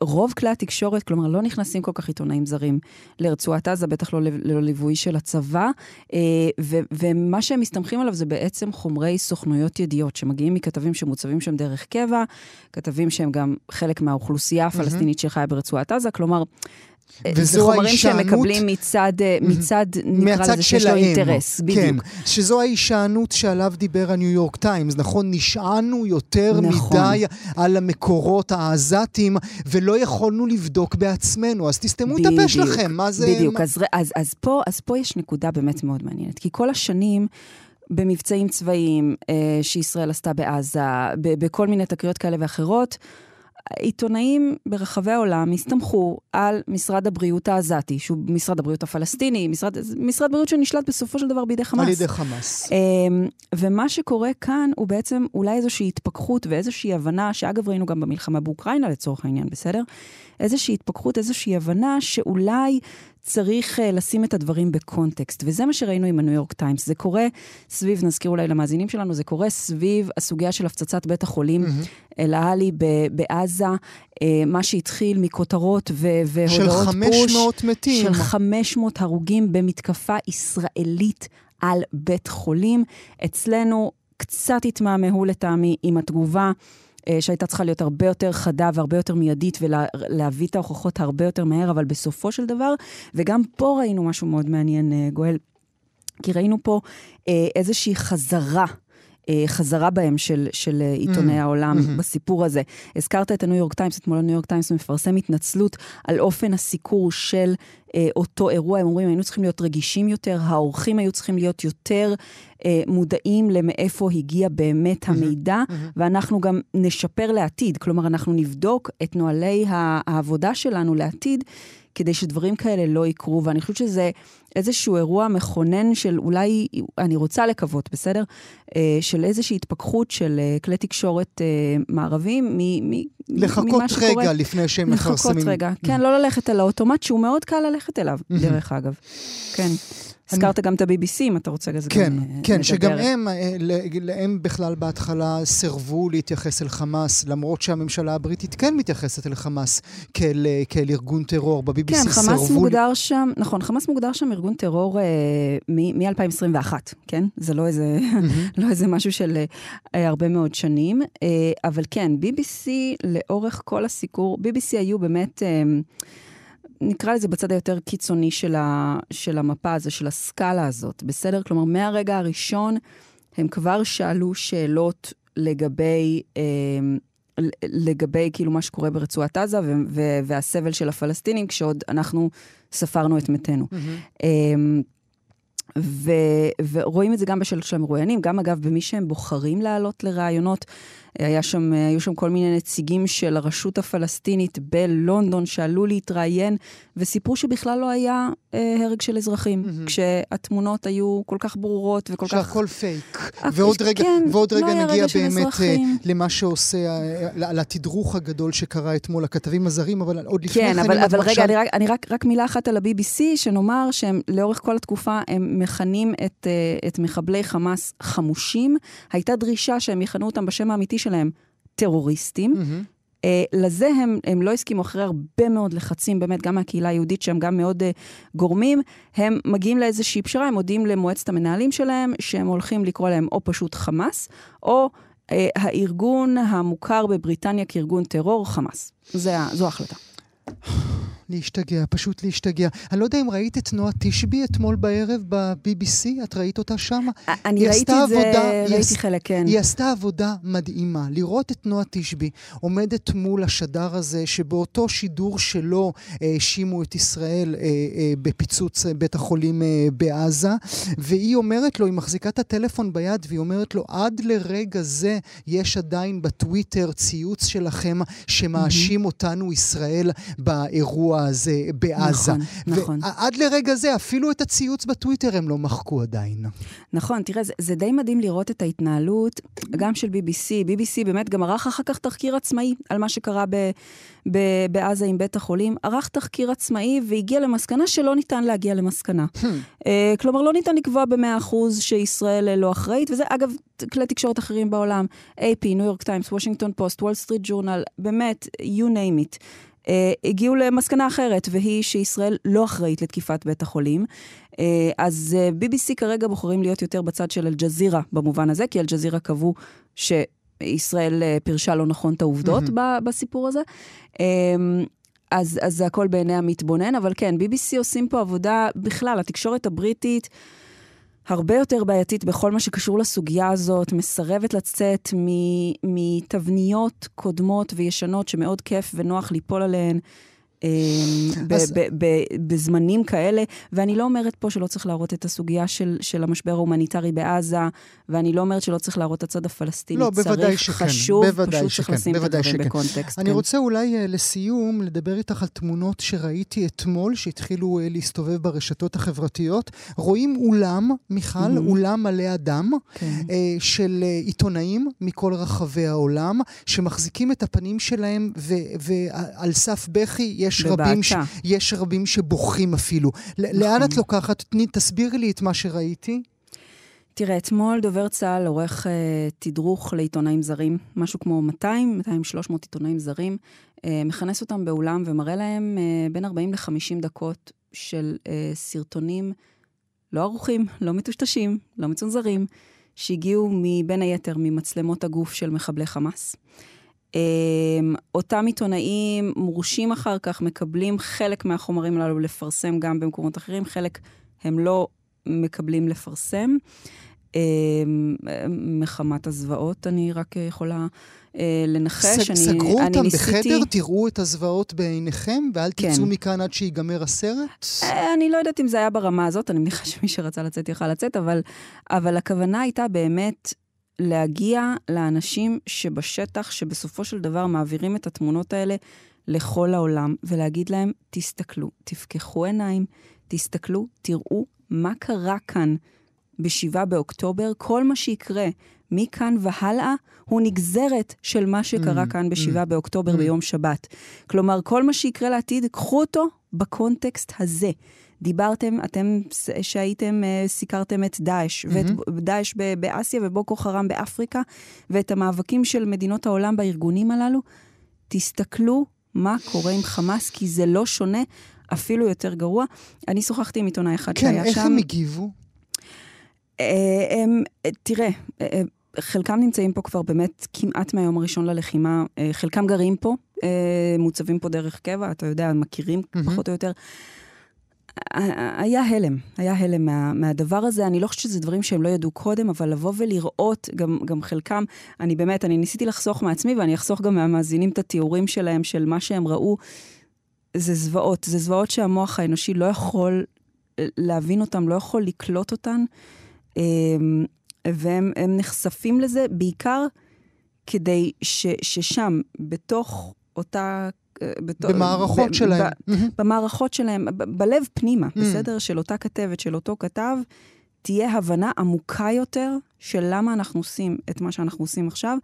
רוב כלי התקשורת, כלומר, לא נכנסים כל כך עיתונאים זרים לרצועת עזה, בטח לא ללא ליווי של הצבא, אה, ו- ומה שהם מסתמכים עליו זה בעצם חומרי סוכנויות ידיעות, שמגיעים מכתבים שמוצבים שם דרך קבע, כתבים שהם גם חלק מהאוכלוסייה הפלסטינית mm-hmm. שחיה ברצועת עזה, כלומר, זה חומרים שהם מקבלים מצד, אה, מצד נקרא לזה שיש לו אינטרס, כן, בדיוק. כן, שזו ההישענות שעליו דיבר הניו יורק טיימס, נכון? נשענו יותר נכון. מדי על המקורות העזתיים, ולא יכולנו לבדוק בעצמנו, אז תסתמו את הפה שלכם, מה זה... בדיוק, מה... אז, אז, אז, פה, אז פה יש נקודה באמת מאוד מעניינת, כי כל השנים... במבצעים צבאיים אה, שישראל עשתה בעזה, בכל מיני תקריות כאלה ואחרות, עיתונאים ברחבי העולם הסתמכו על משרד הבריאות העזתי, שהוא משרד הבריאות הפלסטיני, משרד, משרד בריאות שנשלט בסופו של דבר בידי חמאס. על ידי חמאס. אמ, ומה שקורה כאן הוא בעצם אולי איזושהי התפכחות ואיזושהי הבנה, שאגב ראינו גם במלחמה באוקראינה לצורך העניין, בסדר? איזושהי התפכחות, איזושהי הבנה שאולי צריך uh, לשים את הדברים בקונטקסט, וזה מה שראינו עם הניו יורק טיימס. זה קורה סביב, נזכיר אולי למאזינים שלנו, זה קורה סביב הסוגיה של הפצצת בית החולים mm-hmm. אל-עלי בעזה, uh, מה שהתחיל מכותרות ו- והודעות פוש. של 500 מתים. של 500 הרוגים במתקפה ישראלית על בית חולים. אצלנו קצת התמהמהו לטעמי עם התגובה. אה, שהייתה צריכה להיות הרבה יותר חדה והרבה יותר מיידית ולהביא את ההוכחות הרבה יותר מהר, אבל בסופו של דבר, וגם פה ראינו משהו מאוד מעניין, אה, גואל, כי ראינו פה אה, איזושהי חזרה. חזרה בהם של, של עיתוני mm, העולם mm-hmm. בסיפור הזה. הזכרת את הניו יורק טיימס, אתמול הניו יורק טיימס מפרסם התנצלות על אופן הסיקור של אותו אירוע. הם אומרים, היינו צריכים להיות רגישים יותר, העורכים היו צריכים להיות יותר אה, מודעים למאיפה הגיע באמת המידע. ואנחנו גם נשפר לעתיד. כלומר, אנחנו נבדוק את נוהלי העבודה שלנו לעתיד. כדי שדברים כאלה לא יקרו, ואני חושבת שזה איזשהו אירוע מכונן של אולי, אני רוצה לקוות, בסדר? אה, של איזושהי התפכחות של אה, כלי תקשורת אה, מערבים מ, מ, לחכות רגע שקורה. לפני שהם מכרסמים. לחכות רגע, כן, לא ללכת על האוטומט, שהוא מאוד קל ללכת אליו, דרך (laughs) אגב. כן. הזכרת גם את ה-BBC, אם אתה רוצה אז כן, גם כן, כן, שגם הם, אה, הם בכלל בהתחלה סירבו להתייחס אל חמאס, למרות שהממשלה הבריטית כן מתייחסת אל חמאס כאל, אה, כאל ארגון טרור. ב-BBC כן, סירבו... כן, חמאס מוגדר שם, נכון, חמאס מוגדר שם ארגון טרור אה, מ-2021, כן? זה לא איזה, (laughs) לא איזה משהו של אה, הרבה מאוד שנים. אה, אבל כן, BBC לאורך כל הסיקור, BBC היו באמת... אה, נקרא לזה בצד היותר קיצוני של, ה, של המפה הזו, של הסקאלה הזאת, בסדר? כלומר, מהרגע הראשון הם כבר שאלו שאלות לגבי, אה, לגבי כאילו מה שקורה ברצועת עזה ו- ו- והסבל של הפלסטינים, כשעוד אנחנו ספרנו את מתינו. Mm-hmm. אה, ו- ורואים את זה גם בשאלות של המרואיינים, גם אגב במי שהם בוחרים לעלות לראיונות. היה שם, היו שם כל מיני נציגים של הרשות הפלסטינית בלונדון שעלו להתראיין, וסיפרו שבכלל לא היה אה, הרג של אזרחים, mm-hmm. כשהתמונות היו כל כך ברורות וכל כך... שהכל פייק. ועוד רגע, כן, ועוד רגע לא נגיע באמת אה, למה שעושה, אה, לתדרוך הגדול שקרה אתמול, הכתבים הזרים, אבל עוד לפני כן, אבל, אבל רגע, אני, רק, אני רק, רק מילה אחת על ה-BBC, שנאמר שהם לאורך כל התקופה, הם מכנים את, אה, את מחבלי חמאס חמושים. הייתה דרישה שהם יכנו אותם בשם האמיתי שלהם טרוריסטים. Mm-hmm. Uh, לזה הם, הם לא הסכימו אחרי הרבה מאוד לחצים, באמת, גם מהקהילה היהודית שהם גם מאוד uh, גורמים. הם מגיעים לאיזושהי פשרה, הם מודיעים למועצת המנהלים שלהם שהם הולכים לקרוא להם או פשוט חמאס, או uh, הארגון המוכר בבריטניה כארגון טרור, חמאס. זה, זו ההחלטה. להשתגע, פשוט להשתגע. אני לא יודע אם ראית את נועה תשבי אתמול בערב ב-BBC, את ראית אותה שם? אני ראיתי את זה, עבודה, ראיתי היא, חלק, כן. היא עשתה עבודה מדהימה. לראות את נועה תשבי עומדת מול השדר הזה, שבאותו שידור שלו אה, האשימו את ישראל אה, אה, בפיצוץ בית החולים בעזה, והיא אומרת לו, היא מחזיקה את הטלפון ביד, והיא אומרת לו, עד לרגע זה יש עדיין בטוויטר ציוץ שלכם שמאשים mm-hmm. אותנו, ישראל, באירוע הזה בעזה. נכון, נכון. ועד לרגע זה, אפילו את הציוץ בטוויטר הם לא מחקו עדיין. נכון, תראה, זה, זה די מדהים לראות את ההתנהלות, גם של BBC. BBC באמת גם ערך אחר כך תחקיר עצמאי על מה שקרה ב, ב, בעזה עם בית החולים. ערך תחקיר עצמאי והגיע למסקנה שלא ניתן להגיע למסקנה. Hmm. Uh, כלומר, לא ניתן לקבוע ב-100% שישראל לא אחראית, וזה אגב כלי תקשורת אחרים בעולם, AP, ניו יורק טיימס, וושינגטון פוסט, וול סטריט ג'ורנל, באמת, you name it. Uh, הגיעו למסקנה אחרת, והיא שישראל לא אחראית לתקיפת בית החולים. Uh, אז uh, BBC כרגע בוחרים להיות יותר בצד של אל-ג'זירה במובן הזה, כי אל-ג'זירה קבעו שישראל uh, פירשה לא נכון את העובדות mm-hmm. בסיפור הזה. אז, אז זה הכל בעיני המתבונן, אבל כן, BBC עושים פה עבודה בכלל, התקשורת הבריטית... הרבה יותר בעייתית בכל מה שקשור לסוגיה הזאת, מסרבת לצאת מתבניות קודמות וישנות שמאוד כיף ונוח ליפול עליהן. אמ, בזמנים כאלה, ואני לא אומרת פה שלא צריך להראות את הסוגיה של, של המשבר ההומניטרי בעזה, ואני לא אומרת שלא צריך להראות את הצד הפלסטיני. לא, בוודאי שכן. חשוב, בוודאי פשוט צריך לשים את הדברים בקונטקסט. אני כן. רוצה אולי uh, לסיום לדבר איתך על תמונות שראיתי אתמול, שהתחילו uh, להסתובב ברשתות החברתיות. רואים אולם, מיכל, mm-hmm. אולם מלא אדם, כן. uh, של עיתונאים מכל רחבי העולם, שמחזיקים את הפנים שלהם, ועל סף בכי יש... יש רבים, ש, יש רבים שבוכים אפילו. נכון. לאן את לוקחת? תני, תסבירי לי את מה שראיתי. תראה, אתמול דובר צה"ל עורך אה, תדרוך לעיתונאים זרים, משהו כמו 200, 200, 300 עיתונאים זרים, אה, מכנס אותם באולם ומראה להם אה, בין 40 ל-50 דקות של אה, סרטונים לא ערוכים, לא מטושטשים, לא מצונזרים, שהגיעו מבין היתר ממצלמות הגוף של מחבלי חמאס. אה, אותם עיתונאים מורשים אחר כך, מקבלים חלק מהחומרים הללו לפרסם גם במקומות אחרים, חלק הם לא מקבלים לפרסם. אמ, מחמת הזוועות, אני רק יכולה אה, לנחש. ס, אני, סגרו אני אותם ניסיתי... בחדר? תראו את הזוועות בעיניכם, ואל כן. תצאו מכאן עד שיגמר הסרט? אה, אני לא יודעת אם זה היה ברמה הזאת, אני מניחה שמי שרצה לצאת יכל לצאת, אבל, אבל הכוונה הייתה באמת להגיע לאנשים שבשטח, שבסופו של דבר מעבירים את התמונות האלה לכל העולם, ולהגיד להם, תסתכלו, תפקחו עיניים, תסתכלו, תראו מה קרה כאן ב-7 באוקטובר, כל מה שיקרה מכאן והלאה הוא נגזרת של מה שקרה mm, כאן ב-7 mm, באוקטובר mm. ביום שבת. כלומר, כל מה שיקרה לעתיד, קחו אותו בקונטקסט הזה. דיברתם, אתם שהייתם, uh, סיקרתם את דאעש, mm-hmm. ואת דאעש באסיה ובוקו חרם באפריקה, ואת המאבקים של מדינות העולם בארגונים הללו. תסתכלו מה קורה עם חמאס, כי זה לא שונה, אפילו יותר גרוע. אני שוחחתי עם עיתונאי אחד כן, שהיה שם. כן, איך הם הגיבו? אה, הם, אה, תראה, אה, חלקם נמצאים פה כבר באמת כמעט מהיום הראשון ללחימה, חלקם גרים פה, מוצבים פה דרך קבע, אתה יודע, מכירים mm-hmm. פחות או יותר. היה הלם, היה הלם מה, מהדבר הזה. אני לא חושבת שזה דברים שהם לא ידעו קודם, אבל לבוא ולראות, גם, גם חלקם, אני באמת, אני ניסיתי לחסוך מעצמי, ואני אחסוך גם מהמאזינים את התיאורים שלהם, של מה שהם ראו. זה זוועות, זה זוועות שהמוח האנושי לא יכול להבין אותן, לא יכול לקלוט אותן. אמ, והם נחשפים לזה בעיקר כדי ש, ששם, בתוך אותה... אה, בתוך, במערכות ב, שלהם. ב, במערכות שלהם, ב, בלב פנימה, mm. בסדר? של אותה כתבת, של אותו כתב, תהיה הבנה עמוקה יותר של למה אנחנו עושים את מה שאנחנו עושים עכשיו.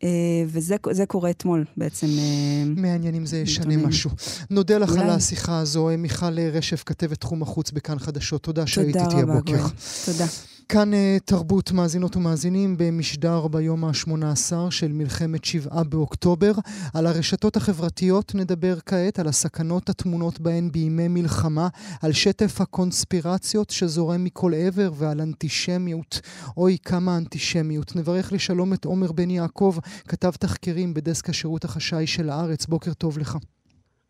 Uh, וזה קורה אתמול בעצם. Uh, מעניין אם זה ישנה משהו. נודה לך. על השיחה הזו, מיכל רשף, כתבת תחום החוץ בכאן חדשות. תודה שהיית איתי הבוקר. תודה רבה, גואל. תודה. כאן uh, תרבות מאזינות ומאזינים במשדר ביום ה-18 של מלחמת שבעה באוקטובר. על הרשתות החברתיות נדבר כעת, על הסכנות הטמונות בהן בימי מלחמה, על שטף הקונספירציות שזורם מכל עבר ועל אנטישמיות. אוי, כמה אנטישמיות. נברך לשלום את עומר בן יעקב, כתב תחקירים בדסק השירות החשאי של הארץ. בוקר טוב לך.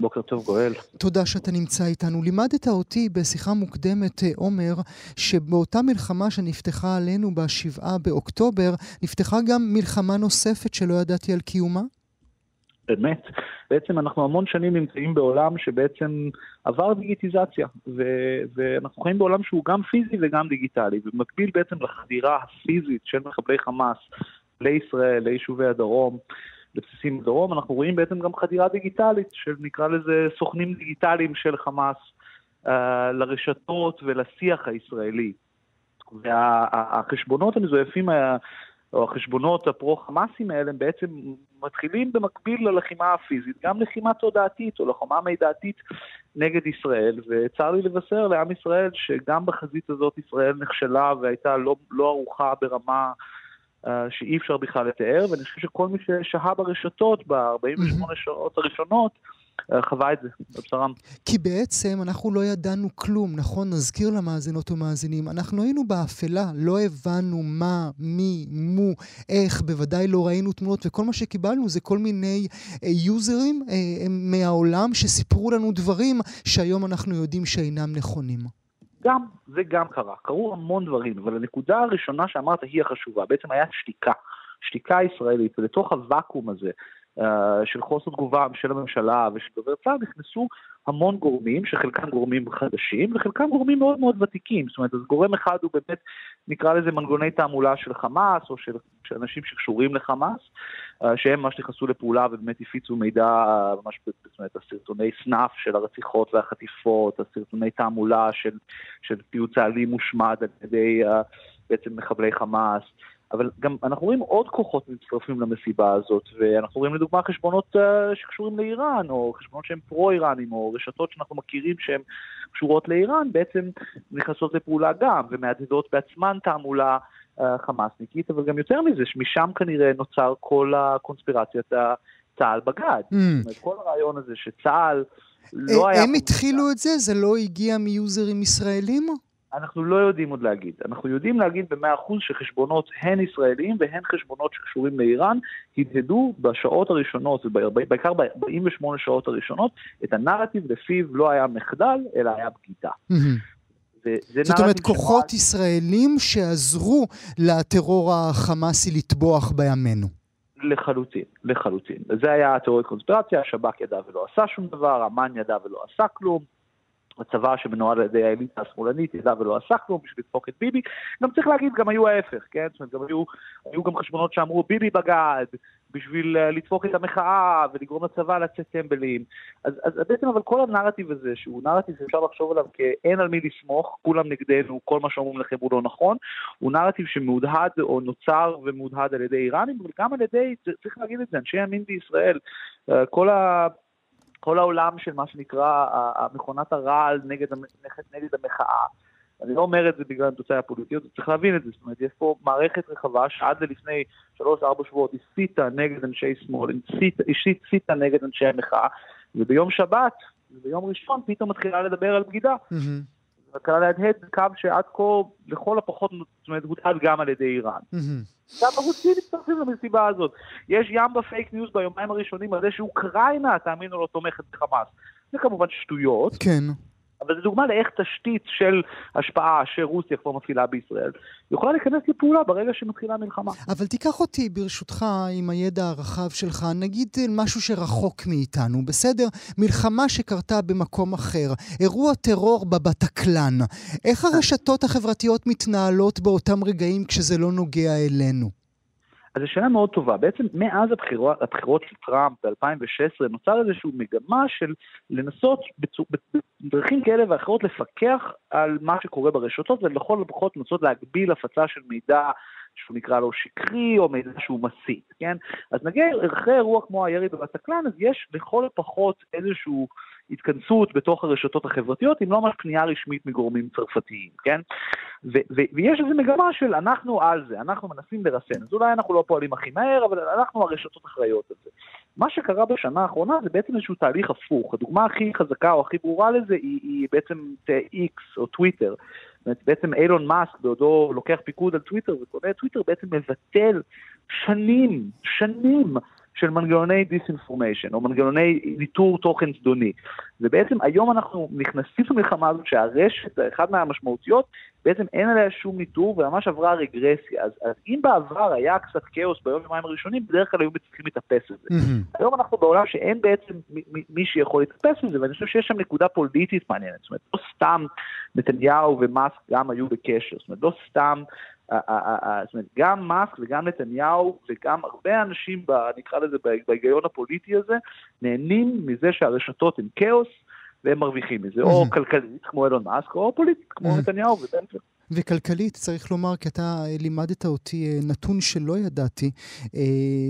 בוקר טוב, גואל. תודה שאתה נמצא איתנו. לימדת אותי בשיחה מוקדמת, אה, עומר, שבאותה מלחמה שנפתחה עלינו ב-7 באוקטובר, נפתחה גם מלחמה נוספת שלא ידעתי על קיומה? באמת. בעצם אנחנו המון שנים נמצאים בעולם שבעצם עבר דיגיטיזציה, ו- ואנחנו חיים בעולם שהוא גם פיזי וגם דיגיטלי, ובמקביל בעצם לחדירה הפיזית של מחבלי חמאס לישראל, ליישובי הדרום, לבסיסים בדרום, אנחנו רואים בעצם גם חדירה דיגיטלית של נקרא לזה סוכנים דיגיטליים של חמאס uh, לרשתות ולשיח הישראלי. והחשבונות וה, המזויפים, או החשבונות הפרו-חמאסים האלה, הם בעצם מתחילים במקביל ללחימה הפיזית, גם לחימה תודעתית או לחימה מידעתית נגד ישראל, וצר לי לבשר לעם ישראל שגם בחזית הזאת ישראל נכשלה והייתה לא, לא ערוכה ברמה אה, שאי אפשר בכלל לתאר, ואני חושב שכל מי ששהה ברשתות ב-48 שעות הראשונות, אה, חווה את זה בבשרם. כי בעצם אנחנו לא ידענו כלום, נכון? נזכיר למאזינות ומאזינים, אנחנו היינו באפלה, לא הבנו מה, מי, מו, איך, בוודאי לא ראינו תמונות, וכל מה שקיבלנו זה כל מיני אה, יוזרים אה, מהעולם שסיפרו לנו דברים שהיום אנחנו יודעים שאינם נכונים. גם, זה גם קרה. קרו המון דברים, אבל הנקודה הראשונה שאמרת היא החשובה. בעצם היה שתיקה. שתיקה ישראלית, ולתוך הוואקום הזה של חוסר תגובה של הממשלה ושל דובר צה"ל נכנסו המון גורמים, שחלקם גורמים חדשים וחלקם גורמים מאוד מאוד ותיקים. זאת אומרת, אז גורם אחד הוא באמת, נקרא לזה מנגוני תעמולה של חמאס, או של, של אנשים שקשורים לחמאס, uh, שהם ממש נכנסו לפעולה ובאמת הפיצו מידע, uh, ממש, זאת אומרת, הסרטוני סנאף של הרציחות והחטיפות, הסרטוני תעמולה של, של פיוט צה"לי מושמד על ידי בעצם מחבלי חמאס. אבל גם אנחנו רואים עוד כוחות מצטרפים למסיבה הזאת, ואנחנו רואים לדוגמה חשבונות uh, שקשורים לאיראן, או חשבונות שהם פרו-איראנים, או רשתות שאנחנו מכירים שהן קשורות לאיראן, בעצם נכנסות לפעולה גם, ומהדהדות בעצמן תעמולה uh, חמאסניקית, אבל גם יותר מזה, שמשם כנראה נוצר כל הקונספירציית צה"ל בגד. Mm. זאת אומרת, כל הרעיון הזה שצה"ל לא היה... הם התחילו את זה? זה לא הגיע מיוזרים ישראלים? אנחנו לא יודעים עוד להגיד. אנחנו יודעים להגיד במאה אחוז שחשבונות הן ישראליים והן חשבונות שקשורים לאיראן הדהדו בשעות הראשונות, בעיקר ב-48 שעות הראשונות, את הנרטיב לפיו לא היה מחדל, אלא היה בגידה. זאת אומרת, כוחות שמע... ישראלים שעזרו לטרור החמאסי לטבוח בימינו. לחלוטין, לחלוטין. זה היה התיאוריית קונספירציה, השב"כ ידע ולא עשה שום דבר, אמ"ן ידע ולא עשה כלום. הצבא שמנוהל על ידי האליטה השמאלנית ידע ולא כלום בשביל לדפוק את ביבי. גם צריך להגיד, גם היו ההפך, כן? זאת אומרת, גם היו, היו גם חשבונות שאמרו ביבי בגד בשביל אה, לדפוק את המחאה ולגרום לצבא לצאת טמבלים. אז, אז בעצם אבל כל הנרטיב הזה, שהוא נרטיב שאפשר לחשוב עליו כאין על מי לסמוך, כולם נגדנו, כל מה שאומרים לכם הוא לא נכון, הוא נרטיב שמהודהד או נוצר ומהודהד על ידי איראנים, אבל גם על ידי, צריך להגיד את זה, אנשי ימין בישראל. אה, כל ה... כל העולם של מה שנקרא מכונת הרעל נגד, נגד המחאה. אני לא אומר את זה בגלל התוצאה הפוליטיות, צריך להבין את זה. זאת אומרת, יש פה מערכת רחבה שעד ללפני שלוש-ארבע שבועות הסיתה נגד אנשי שמאל, הסיתה נגד אנשי המחאה, וביום שבת, וביום ראשון פתאום מתחילה לדבר על בגידה. Mm-hmm. מתחילה להדהד קו שעד כה, לכל הפחות, זאת אומרת, הודהד גם על ידי איראן. גם הרוסים מצטרפים למסיבה הזאת. יש ים ב fake news ביומיים הראשונים על זה שאוקראינה, תאמינו לו, תומכת בחמאס. זה כמובן שטויות. כן. אבל זו דוגמה לאיך תשתית של השפעה שרוסיה כבר מפעילה בישראל יכולה להיכנס לפעולה ברגע שמתחילה מלחמה. אבל תיקח אותי ברשותך עם הידע הרחב שלך, נגיד משהו שרחוק מאיתנו, בסדר? מלחמה שקרתה במקום אחר, אירוע טרור בבטקלן. איך הרשתות החברתיות מתנהלות באותם רגעים כשזה לא נוגע אלינו? אז זו שאלה מאוד טובה. בעצם מאז הבחירות, הבחירות של טראמפ ב-2016 נוצר איזושהי מגמה של לנסות בצור, בדרכים כאלה ואחרות לפקח על מה שקורה ברשתות ולכל הפחות לנסות להגביל הפצה של מידע שהוא נקרא לו שקרי או מידע שהוא מסית, כן? אז נגיד אחרי אירוע כמו הירי בבטקלן, אז יש לכל הפחות איזשהו התכנסות בתוך הרשתות החברתיות, אם לא ממש פנייה רשמית מגורמים צרפתיים, כן? ו- ו- ויש איזו מגמה של אנחנו על זה, אנחנו מנסים לרסן, אז אולי אנחנו לא פועלים הכי מהר, אבל אנחנו הרשתות אחראיות על זה. מה שקרה בשנה האחרונה זה בעצם איזשהו תהליך הפוך. הדוגמה הכי חזקה או הכי ברורה לזה היא, היא בעצם X או טוויטר. בעצם אילון מאסק, בעודו לוקח פיקוד על טוויטר וקונה טוויטר, בעצם מבטל שנים, שנים של מנגנוני disinformation, או מנגנוני ניטור תוכן זדוני. ובעצם היום אנחנו נכנסים למלחמה הזאת שהרשת, אחת מהמשמעותיות, בעצם אין עליה שום ניטור וממש עברה רגרסיה. אז, אז אם בעבר היה קצת כאוס ביום יומיים הראשונים, בדרך כלל היו מצליחים להתאפס את זה. Mm-hmm. היום אנחנו בעולם שאין בעצם מי שיכול להתאפס את זה, ואני חושב שיש שם נקודה פוליטית מעניינת. זאת אומרת, לא סתם נתניהו ומאסק גם היו בקשר, זאת אומרת, לא סתם זאת אומרת, גם מאסק וגם נתניהו וגם הרבה אנשים, נקרא לזה, בהיגיון הפוליטי הזה, נהנים מזה שהרשתות הן כאוס, והם מרוויחים מזה, או כלכלית, כמו אילון מאסק, או פוליטית, כמו נתניהו ובן גביר. וכלכלית, צריך לומר, כי אתה לימדת אותי אה, נתון שלא ידעתי, אה,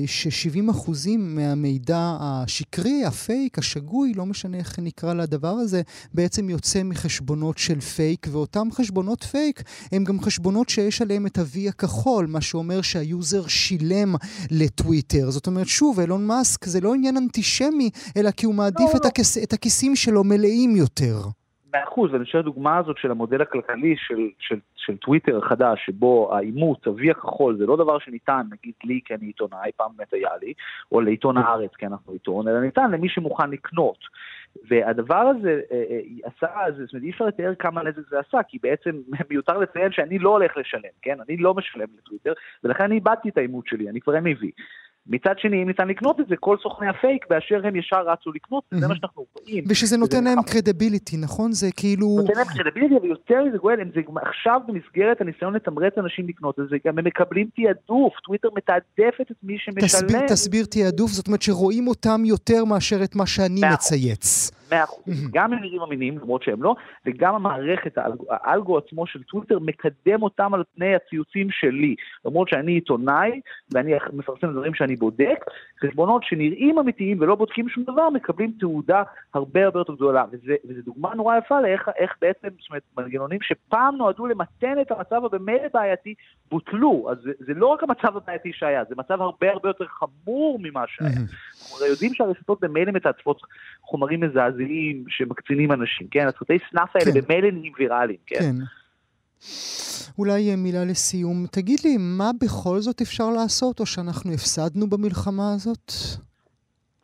ש-70% מהמידע השקרי, הפייק, השגוי, לא משנה איך נקרא לדבר הזה, בעצם יוצא מחשבונות של פייק, ואותם חשבונות פייק הם גם חשבונות שיש עליהם את ה-V הכחול, מה שאומר שה user שילם לטוויטר. זאת אומרת, שוב, אילון מאסק זה לא עניין אנטישמי, אלא כי הוא מעדיף לא, את, לא. הכס, את הכיסים שלו מלאים יותר. מאה אחוז, ואני חושב שהדוגמה הזאת של המודל הכלכלי של, של, של טוויטר החדש, שבו האימות, ה-V הכחול, זה לא דבר שניתן, נגיד לי, כי אני עיתונאי, פעם באמת היה לי, או לעיתון הארץ, כי אנחנו עיתון, אלא ניתן למי שמוכן לקנות. והדבר הזה אה, אה, עשה, זאת אומרת, אי אפשר לתאר כמה נזק זה עשה, כי בעצם (laughs) מיותר לציין שאני לא הולך לשלם, כן? אני לא משלם לטוויטר, ולכן אני איבדתי את האימות שלי, אני כבר MAV. מצד שני, אם ניתן לקנות את זה, כל סוכני הפייק באשר הם ישר רצו לקנות, וזה מה שאנחנו רואים. ושזה נותן להם credibility, נכון? זה כאילו... נותן להם credibility, אבל יותר מזה, גואל, זה עכשיו במסגרת הניסיון לתמרץ אנשים לקנות את זה, גם הם מקבלים תעדוף, טוויטר מתעדפת את מי שמשלם. תסביר, תסביר תעדוף, זאת אומרת שרואים אותם יותר מאשר את מה שאני מצייץ. 100%. (laughs) גם הם נראים אמינים, למרות שהם לא, וגם המערכת, האלגו עצמו של טוויטר, מקדם אותם על פני הציוצים שלי. למרות שאני עיתונאי, ואני מפרסם דברים שאני בודק, חשבונות שנראים אמיתיים ולא בודקים שום דבר, מקבלים תעודה הרבה הרבה יותר גדולה. וזו דוגמה נורא יפה לאיך בעצם, זאת אומרת, מנגנונים שפעם נועדו למתן את המצב הבמילא בעייתי, בוטלו. אז זה, זה לא רק המצב הבעייתי שהיה, זה מצב הרבה הרבה יותר חמור ממה שהיה. (laughs) אנחנו יודעים שהרשתות במילא מתעצפות חומרים מזעזעים שמקצינים אנשים, כן? הסרטי סנאפ האלה כן. במילא נהיים ויראליים, כן? כן. אולי אה, מילה לסיום. תגיד לי, מה בכל זאת אפשר לעשות, או שאנחנו הפסדנו במלחמה הזאת?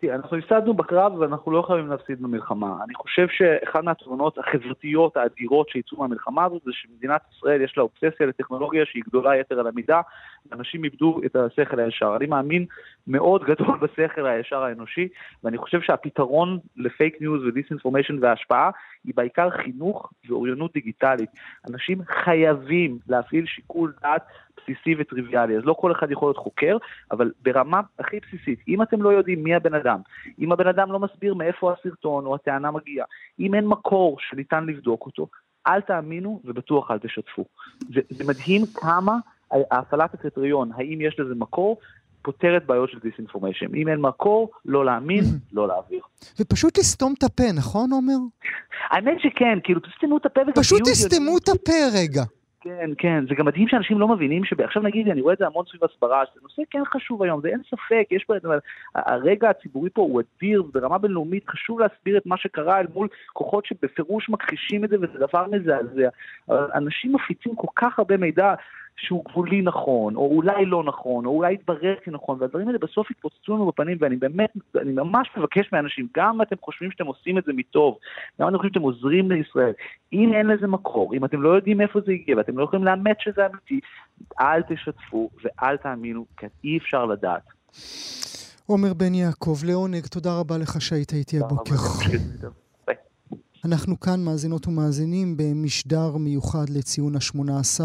תראה, אנחנו הפסדנו בקרב ואנחנו לא חייבים להפסיד במלחמה. אני חושב שאחת מהתובנות החברתיות האדירות שיצאו מהמלחמה הזאת זה שמדינת ישראל יש לה אובססיה לטכנולוגיה שהיא גדולה יתר על המידה, אנשים איבדו את השכל הישר. אני מאמין מאוד גדול (laughs) בשכל הישר האנושי, ואני חושב שהפתרון ל fake news ו disinformation וההשפעה היא בעיקר חינוך ואוריינות דיגיטלית. אנשים חייבים להפעיל שיקול דעת בסיסי וטריוויאלי, אז לא כל אחד יכול להיות חוקר, אבל ברמה הכי בסיסית, אם אתם לא יודעים מי הבן אדם, אם הבן אדם לא מסביר מאיפה הסרטון או הטענה מגיעה, אם אין מקור שניתן לבדוק אותו, אל תאמינו ובטוח אל תשתפו. זה, זה מדהים כמה הפעלת הקריטריון, האם יש לזה מקור, פותרת בעיות של disinformation. אם אין מקור, לא להאמין, לא להעביר. ופשוט לסתום את הפה, נכון, עומר? האמת שכן, כאילו, תסתמו את הפה וגם... פשוט תסתמו את הפה רגע. כן, כן, זה גם מדהים שאנשים לא מבינים שעכשיו נגיד, אני רואה את זה המון סביב הסברה, שזה נושא כן חשוב היום, זה אין ספק, יש פה, הרגע הציבורי פה הוא אדיר, ברמה בינלאומית חשוב להסביר את מה שקרה אל מול כוחות שבפירוש מכחישים את זה, וזה דבר מזעזע. אנשים מפיצים כל כך הרבה מידע, שהוא גבולי נכון, או אולי לא נכון, או אולי יתברר כנכון, והדברים האלה בסוף יתפוצצו לנו בפנים, ואני באמת, אני ממש מבקש מאנשים, גם אם אתם חושבים שאתם עושים את זה מטוב, גם אם אתם חושבים שאתם עוזרים לישראל, אם אין לזה מקור, אם אתם לא יודעים מאיפה זה הגיע, ואתם לא יכולים לאמת שזה אמיתי, אל תשתפו ואל תאמינו, כי אי אפשר לדעת. עומר בן יעקב, לעונג, תודה רבה לך שהיית איתי הבוקר. אנחנו כאן, מאזינות ומאזינים, במשדר מיוחד לציון ה-18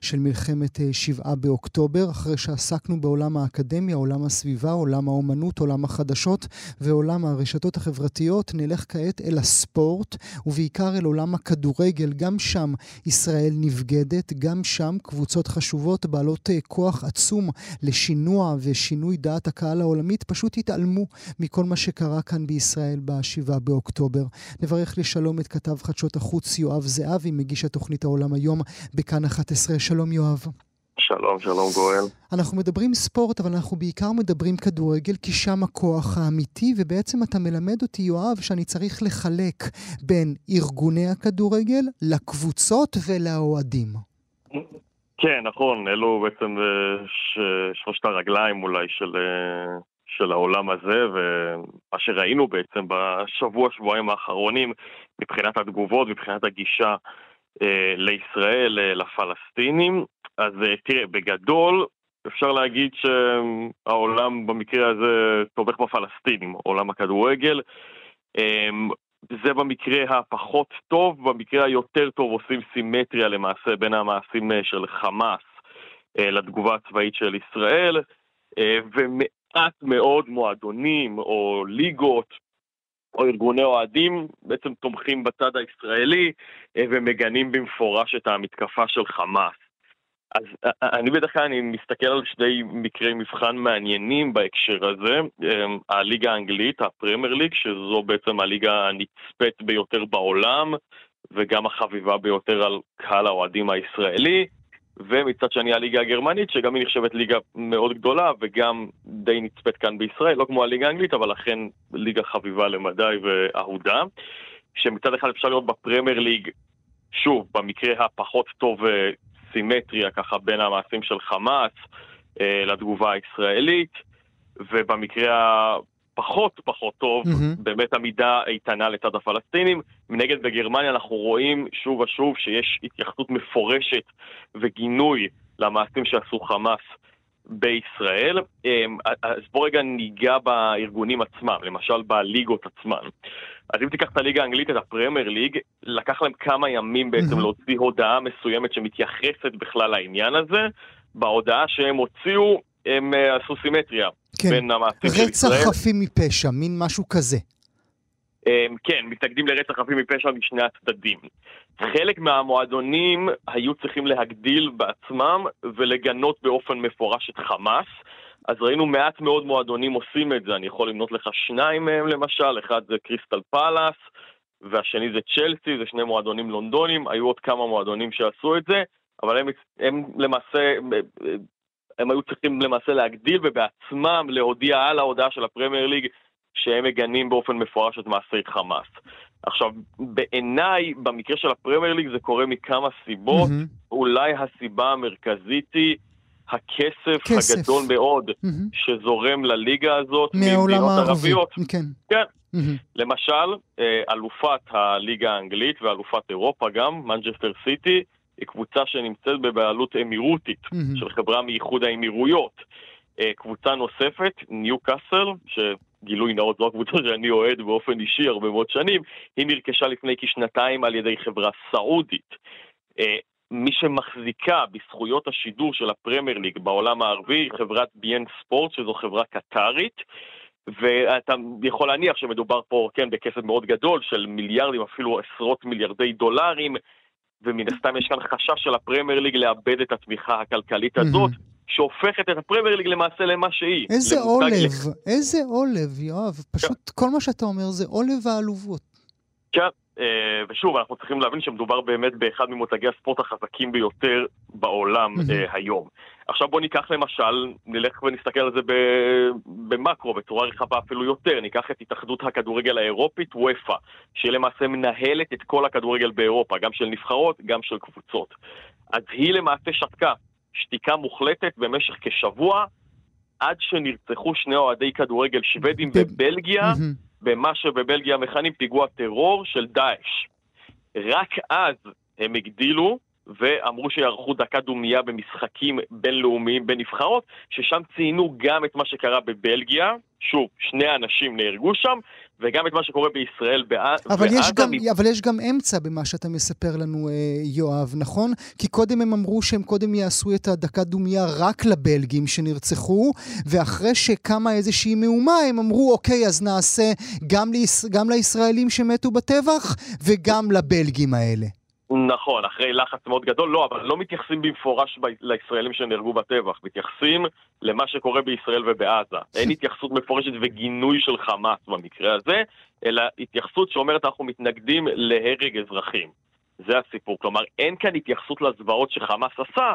של מלחמת אה, שבעה באוקטובר, אחרי שעסקנו בעולם האקדמיה, עולם הסביבה, עולם האומנות, עולם החדשות ועולם הרשתות החברתיות, נלך כעת אל הספורט, ובעיקר אל עולם הכדורגל. גם שם ישראל נבגדת, גם שם קבוצות חשובות בעלות אה, כוח עצום לשינוע ושינוי דעת הקהל העולמית פשוט התעלמו מכל מה שקרה כאן בישראל ב-7 באוקטובר. נברך לשלום. שלום את כתב חדשות החוץ יואב זהבי, מגיש התוכנית העולם היום בכאן 11. שלום יואב. שלום, שלום גואל. אנחנו מדברים ספורט, אבל אנחנו בעיקר מדברים כדורגל, כי שם הכוח האמיתי, ובעצם אתה מלמד אותי, יואב, שאני צריך לחלק בין ארגוני הכדורגל לקבוצות ולאוהדים. כן, נכון, אלו בעצם אה, שלושת הרגליים אולי של, אה, של העולם הזה, ומה שראינו בעצם בשבוע, שבועיים האחרונים, מבחינת התגובות, מבחינת הגישה אה, לישראל, אה, לפלסטינים. אז אה, תראה, בגדול, אפשר להגיד שהעולם במקרה הזה תומך בפלסטינים, עולם הכדורגל. אה, זה במקרה הפחות טוב, במקרה היותר טוב עושים סימטריה למעשה בין המעשים אה, של חמאס אה, לתגובה הצבאית של ישראל, אה, מעט מאוד מועדונים או ליגות או ארגוני אוהדים בעצם תומכים בצד הישראלי אה, ומגנים במפורש את המתקפה של חמאס. אז אה, אה, אני בדרך כלל אני מסתכל על שני מקרי מבחן מעניינים בהקשר הזה. הליגה האנגלית, הפרמייר ליג, שזו בעצם הליגה הנצפית ביותר בעולם וגם החביבה ביותר על קהל האוהדים הישראלי. ומצד שני הליגה הגרמנית, שגם היא נחשבת ליגה מאוד גדולה וגם די נצפית כאן בישראל, לא כמו הליגה האנגלית, אבל אכן ליגה חביבה למדי ואהודה. שמצד אחד אפשר לראות בפרמייר ליג, שוב, במקרה הפחות טוב אה, סימטריה ככה בין המעשים של חמאס אה, לתגובה הישראלית, ובמקרה פחות פחות טוב, mm-hmm. באמת עמידה איתנה לצד הפלסטינים. מנגד בגרמניה אנחנו רואים שוב ושוב שיש התייחסות מפורשת וגינוי למעשים שעשו חמאס בישראל. אמ, אז בוא רגע ניגע בארגונים עצמם, למשל בליגות עצמן. אז אם תיקח את הליגה האנגלית, את הפרמייר ליג, לקח להם כמה ימים בעצם. להוציא הודעה מסוימת שמתייחסת בכלל לעניין הזה. בהודעה שהם הוציאו, הם אה, עשו סימטריה כן. בין המעשים של ישראל. רצח חפים מפשע, מין משהו כזה. אמ, כן, מתנגדים לרצח חפים מפשע משני הצדדים. חלק מהמועדונים היו צריכים להגדיל בעצמם ולגנות באופן מפורש את חמאס. אז ראינו מעט מאוד מועדונים עושים את זה, אני יכול למנות לך שניים מהם למשל, אחד זה קריסטל פאלאס, והשני זה צ'לסי, זה שני מועדונים לונדונים, היו עוד כמה מועדונים שעשו את זה, אבל הם, הם למעשה, הם היו צריכים למעשה להגדיל ובעצמם להודיע על ההודעה של ה Premier League שהם מגנים באופן מפורש את מעשי חמאס. עכשיו, בעיניי, במקרה של ה Premier League זה קורה מכמה סיבות. Mm-hmm. אולי הסיבה המרכזית היא הכסף כסף. הגדול מאוד mm-hmm. שזורם לליגה הזאת ממדינות ערביות. כן. כן. Mm-hmm. למשל, אה, אלופת הליגה האנגלית ואלופת אירופה גם, מנג'סטר סיטי, היא קבוצה שנמצאת בבעלות אמירותית mm-hmm. של חברה מאיחוד האמירויות. אה, קבוצה נוספת, ניו קאסל, שגילוי נאות זו הקבוצה שאני אוהד באופן אישי הרבה מאוד שנים, היא נרכשה לפני כשנתיים על ידי חברה סעודית. אה, מי שמחזיקה בזכויות השידור של הפרמייר ליג בעולם הערבי היא חברת ביאן ספורט, שזו חברה קטארית. ואתה יכול להניח שמדובר פה, כן, בכסף מאוד גדול של מיליארדים, אפילו עשרות מיליארדי דולרים, ומן הסתם יש כאן חשש של הפרמייר ליג לאבד את התמיכה הכלכלית הזאת, שהופכת את הפרמייר ליג למעשה למה שהיא. איזה עולב, לק... איזה עולב, יואב. פשוט כן. כל מה שאתה אומר זה עולב העלובות. כן, ושוב, אנחנו צריכים להבין שמדובר באמת באחד ממותגי הספורט החזקים ביותר בעולם mm-hmm. היום. עכשיו בואו ניקח למשל, נלך ונסתכל על זה במקרו, בצורה רחבה אפילו יותר, ניקח את התאחדות הכדורגל האירופית, וופא, שהיא למעשה מנהלת את כל הכדורגל באירופה, גם של נבחרות, גם של קבוצות. אז היא למעשה שתקה, שתיקה מוחלטת במשך כשבוע, עד שנרצחו שני אוהדי כדורגל שוודים בבלגיה, במה שבבלגיה מכנים פיגוע טרור של דאעש. רק אז הם הגדילו ואמרו שיערכו דקה דומייה במשחקים בינלאומיים בנבחרות, ששם ציינו גם את מה שקרה בבלגיה, שוב, שני אנשים נהרגו שם, וגם את מה שקורה בישראל בעזה. אבל, יש גם, מ... אבל יש גם אמצע במה שאתה מספר לנו, אה, יואב, נכון? כי קודם הם אמרו שהם קודם יעשו את הדקה דומייה רק לבלגים שנרצחו, ואחרי שקמה איזושהי מהומה, הם אמרו, אוקיי, אז נעשה גם, ליש... גם לישראלים שמתו בטבח וגם לבלגים האלה. נכון, אחרי לחץ מאוד גדול, לא, אבל לא מתייחסים במפורש ב- לישראלים שנהרגו בטבח, מתייחסים למה שקורה בישראל ובעזה. (laughs) אין התייחסות מפורשת וגינוי של חמאס במקרה הזה, אלא התייחסות שאומרת אנחנו מתנגדים להרג אזרחים. זה הסיפור. כלומר, אין כאן התייחסות לזוועות שחמאס עשה,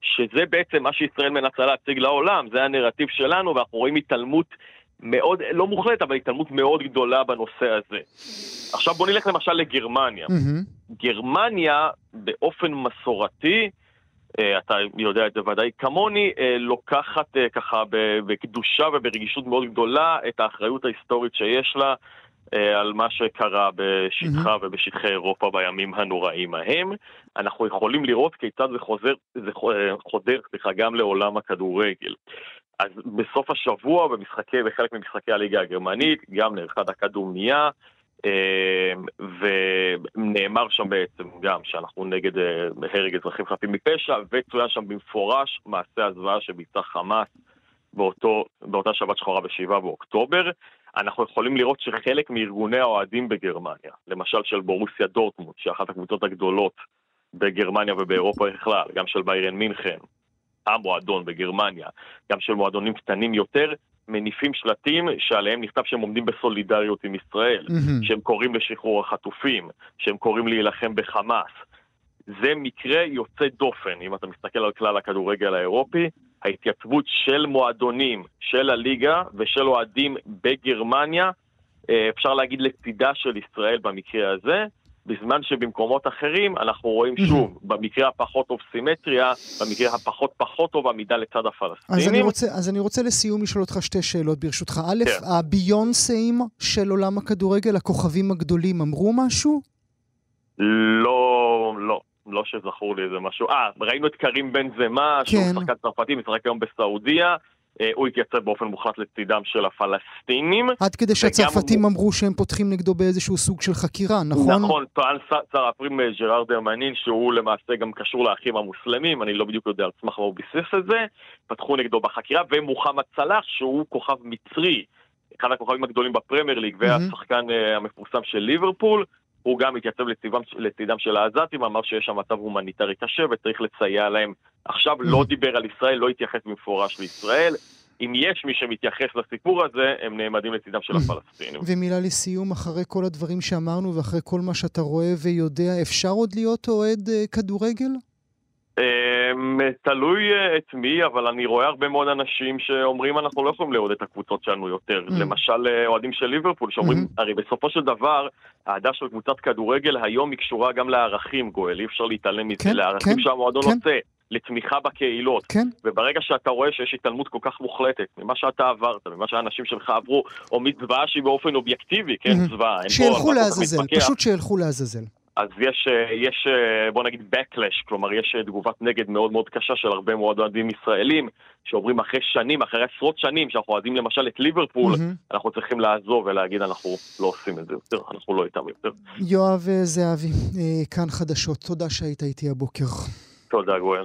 שזה בעצם מה שישראל מנסה להציג לעולם, זה הנרטיב שלנו, ואנחנו רואים התעלמות מאוד, לא מוחלט, אבל התעלמות מאוד גדולה בנושא הזה. עכשיו בוא נלך למשל לגרמניה. Mm-hmm. גרמניה באופן מסורתי, אה, אתה יודע את זה ודאי כמוני, אה, לוקחת אה, ככה בקדושה וברגישות מאוד גדולה את האחריות ההיסטורית שיש לה על מה שקרה בשטחה mm-hmm. ובשטחי אירופה בימים הנוראים ההם. אנחנו יכולים לראות כיצד זה חוזר, זה חודר, סליחה, גם לעולם הכדורגל. אז בסוף השבוע, במשחקי, בחלק ממשחקי הליגה הגרמנית, גם נערכה דקה דומייה, אמ, ונאמר שם בעצם גם שאנחנו נגד אה, הרג אזרחים חפים מפשע, וצוין שם במפורש מעשה הזוועה שביצע חמאס באותו, באותה שבת שחורה ב-7 באוקטובר. אנחנו יכולים לראות שחלק מארגוני האוהדים בגרמניה, למשל של בורוסיה דורטמונד, שהיא אחת הקבוצות הגדולות בגרמניה ובאירופה בכלל, גם של ביירן מינכן, המועדון בגרמניה, גם של מועדונים קטנים יותר, מניפים שלטים שעליהם נכתב שהם עומדים בסולידריות עם ישראל, mm-hmm. שהם קוראים לשחרור החטופים, שהם קוראים להילחם בחמאס. זה מקרה יוצא דופן, אם אתה מסתכל על כלל הכדורגל האירופי, ההתייצבות של מועדונים, של הליגה ושל אוהדים בגרמניה, אה, אפשר להגיד לצידה של ישראל במקרה הזה, בזמן שבמקומות אחרים אנחנו רואים שוב, במקרה הפחות טוב סימטריה, במקרה הפחות פחות טוב עמידה לצד הפלסטינים. אז אני רוצה, אז אני רוצה לסיום לשאול אותך שתי שאלות ברשותך. א', כן. הביונסאים של עולם הכדורגל, הכוכבים הגדולים, אמרו משהו? לא, לא. לא שזכור לי איזה משהו. אה, ראינו את קרים בן זמה, כן. שהוא שחקן צרפתי, משחק היום בסעודיה. אה, הוא התייצב באופן מוחלט לצידם של הפלסטינים. עד כדי שהצרפתים הוא... אמרו שהם פותחים נגדו באיזשהו סוג של חקירה, נכון? נכון, טוען שר הפנים אה, ג'ראר דרמנין שהוא למעשה גם קשור לאחים המוסלמים, אני לא בדיוק יודע על סמך מה הוא ביסס את זה, פתחו נגדו בחקירה, ומוחמד סלאח שהוא כוכב מצרי. אחד הכוכבים הגדולים בפרמייר ליג והשחקן המפורסם של ליברפול. הוא גם התייצב לצידם, לצידם של העזתים, אמר שיש שם מצב הומניטרי קשה וצריך לסייע להם. עכשיו לא דיבר על ישראל, לא התייחס במפורש לישראל. אם יש מי שמתייחס לסיפור הזה, הם נעמדים לצידם של הפלסטינים. ומילה לסיום, אחרי כל הדברים שאמרנו ואחרי כל מה שאתה רואה ויודע, אפשר עוד להיות אוהד uh, כדורגל? Um, תלוי uh, את מי, אבל אני רואה הרבה מאוד אנשים שאומרים אנחנו לא יכולים לאהוד את הקבוצות שלנו יותר. Mm. למשל uh, אוהדים של ליברפול, שאומרים, mm-hmm. הרי בסופו של דבר, האהדה של קבוצת כדורגל היום היא קשורה גם לערכים, גואל, אי אפשר להתעלם מזה, כן, לערכים כן, שהמועדון כן. עושה. לתמיכה בקהילות. כן. וברגע שאתה רואה שיש התעלמות כל כך מוחלטת ממה שאתה עברת, ממה שהאנשים שלך עברו, או מזוועה שהיא באופן אובייקטיבי, כן, mm-hmm. זוועה. שילכו לעזאזל, פשוט שילכו לעזאזל. אז יש, אה, יש, אה, בוא נגיד, backlash, כלומר יש אה, תגובת נגד מאוד מאוד קשה של הרבה מאוד אוהדים ישראלים, שאומרים אחרי שנים, אחרי עשרות שנים, שאנחנו אוהדים למשל את ליברפול, mm-hmm. אנחנו צריכים לעזוב ולהגיד אנחנו לא עושים את זה יותר, אנחנו לא איתם יותר. יואב זהבי, כאן חדשות, תודה שהיית איתי הבוקר. תודה, גואל.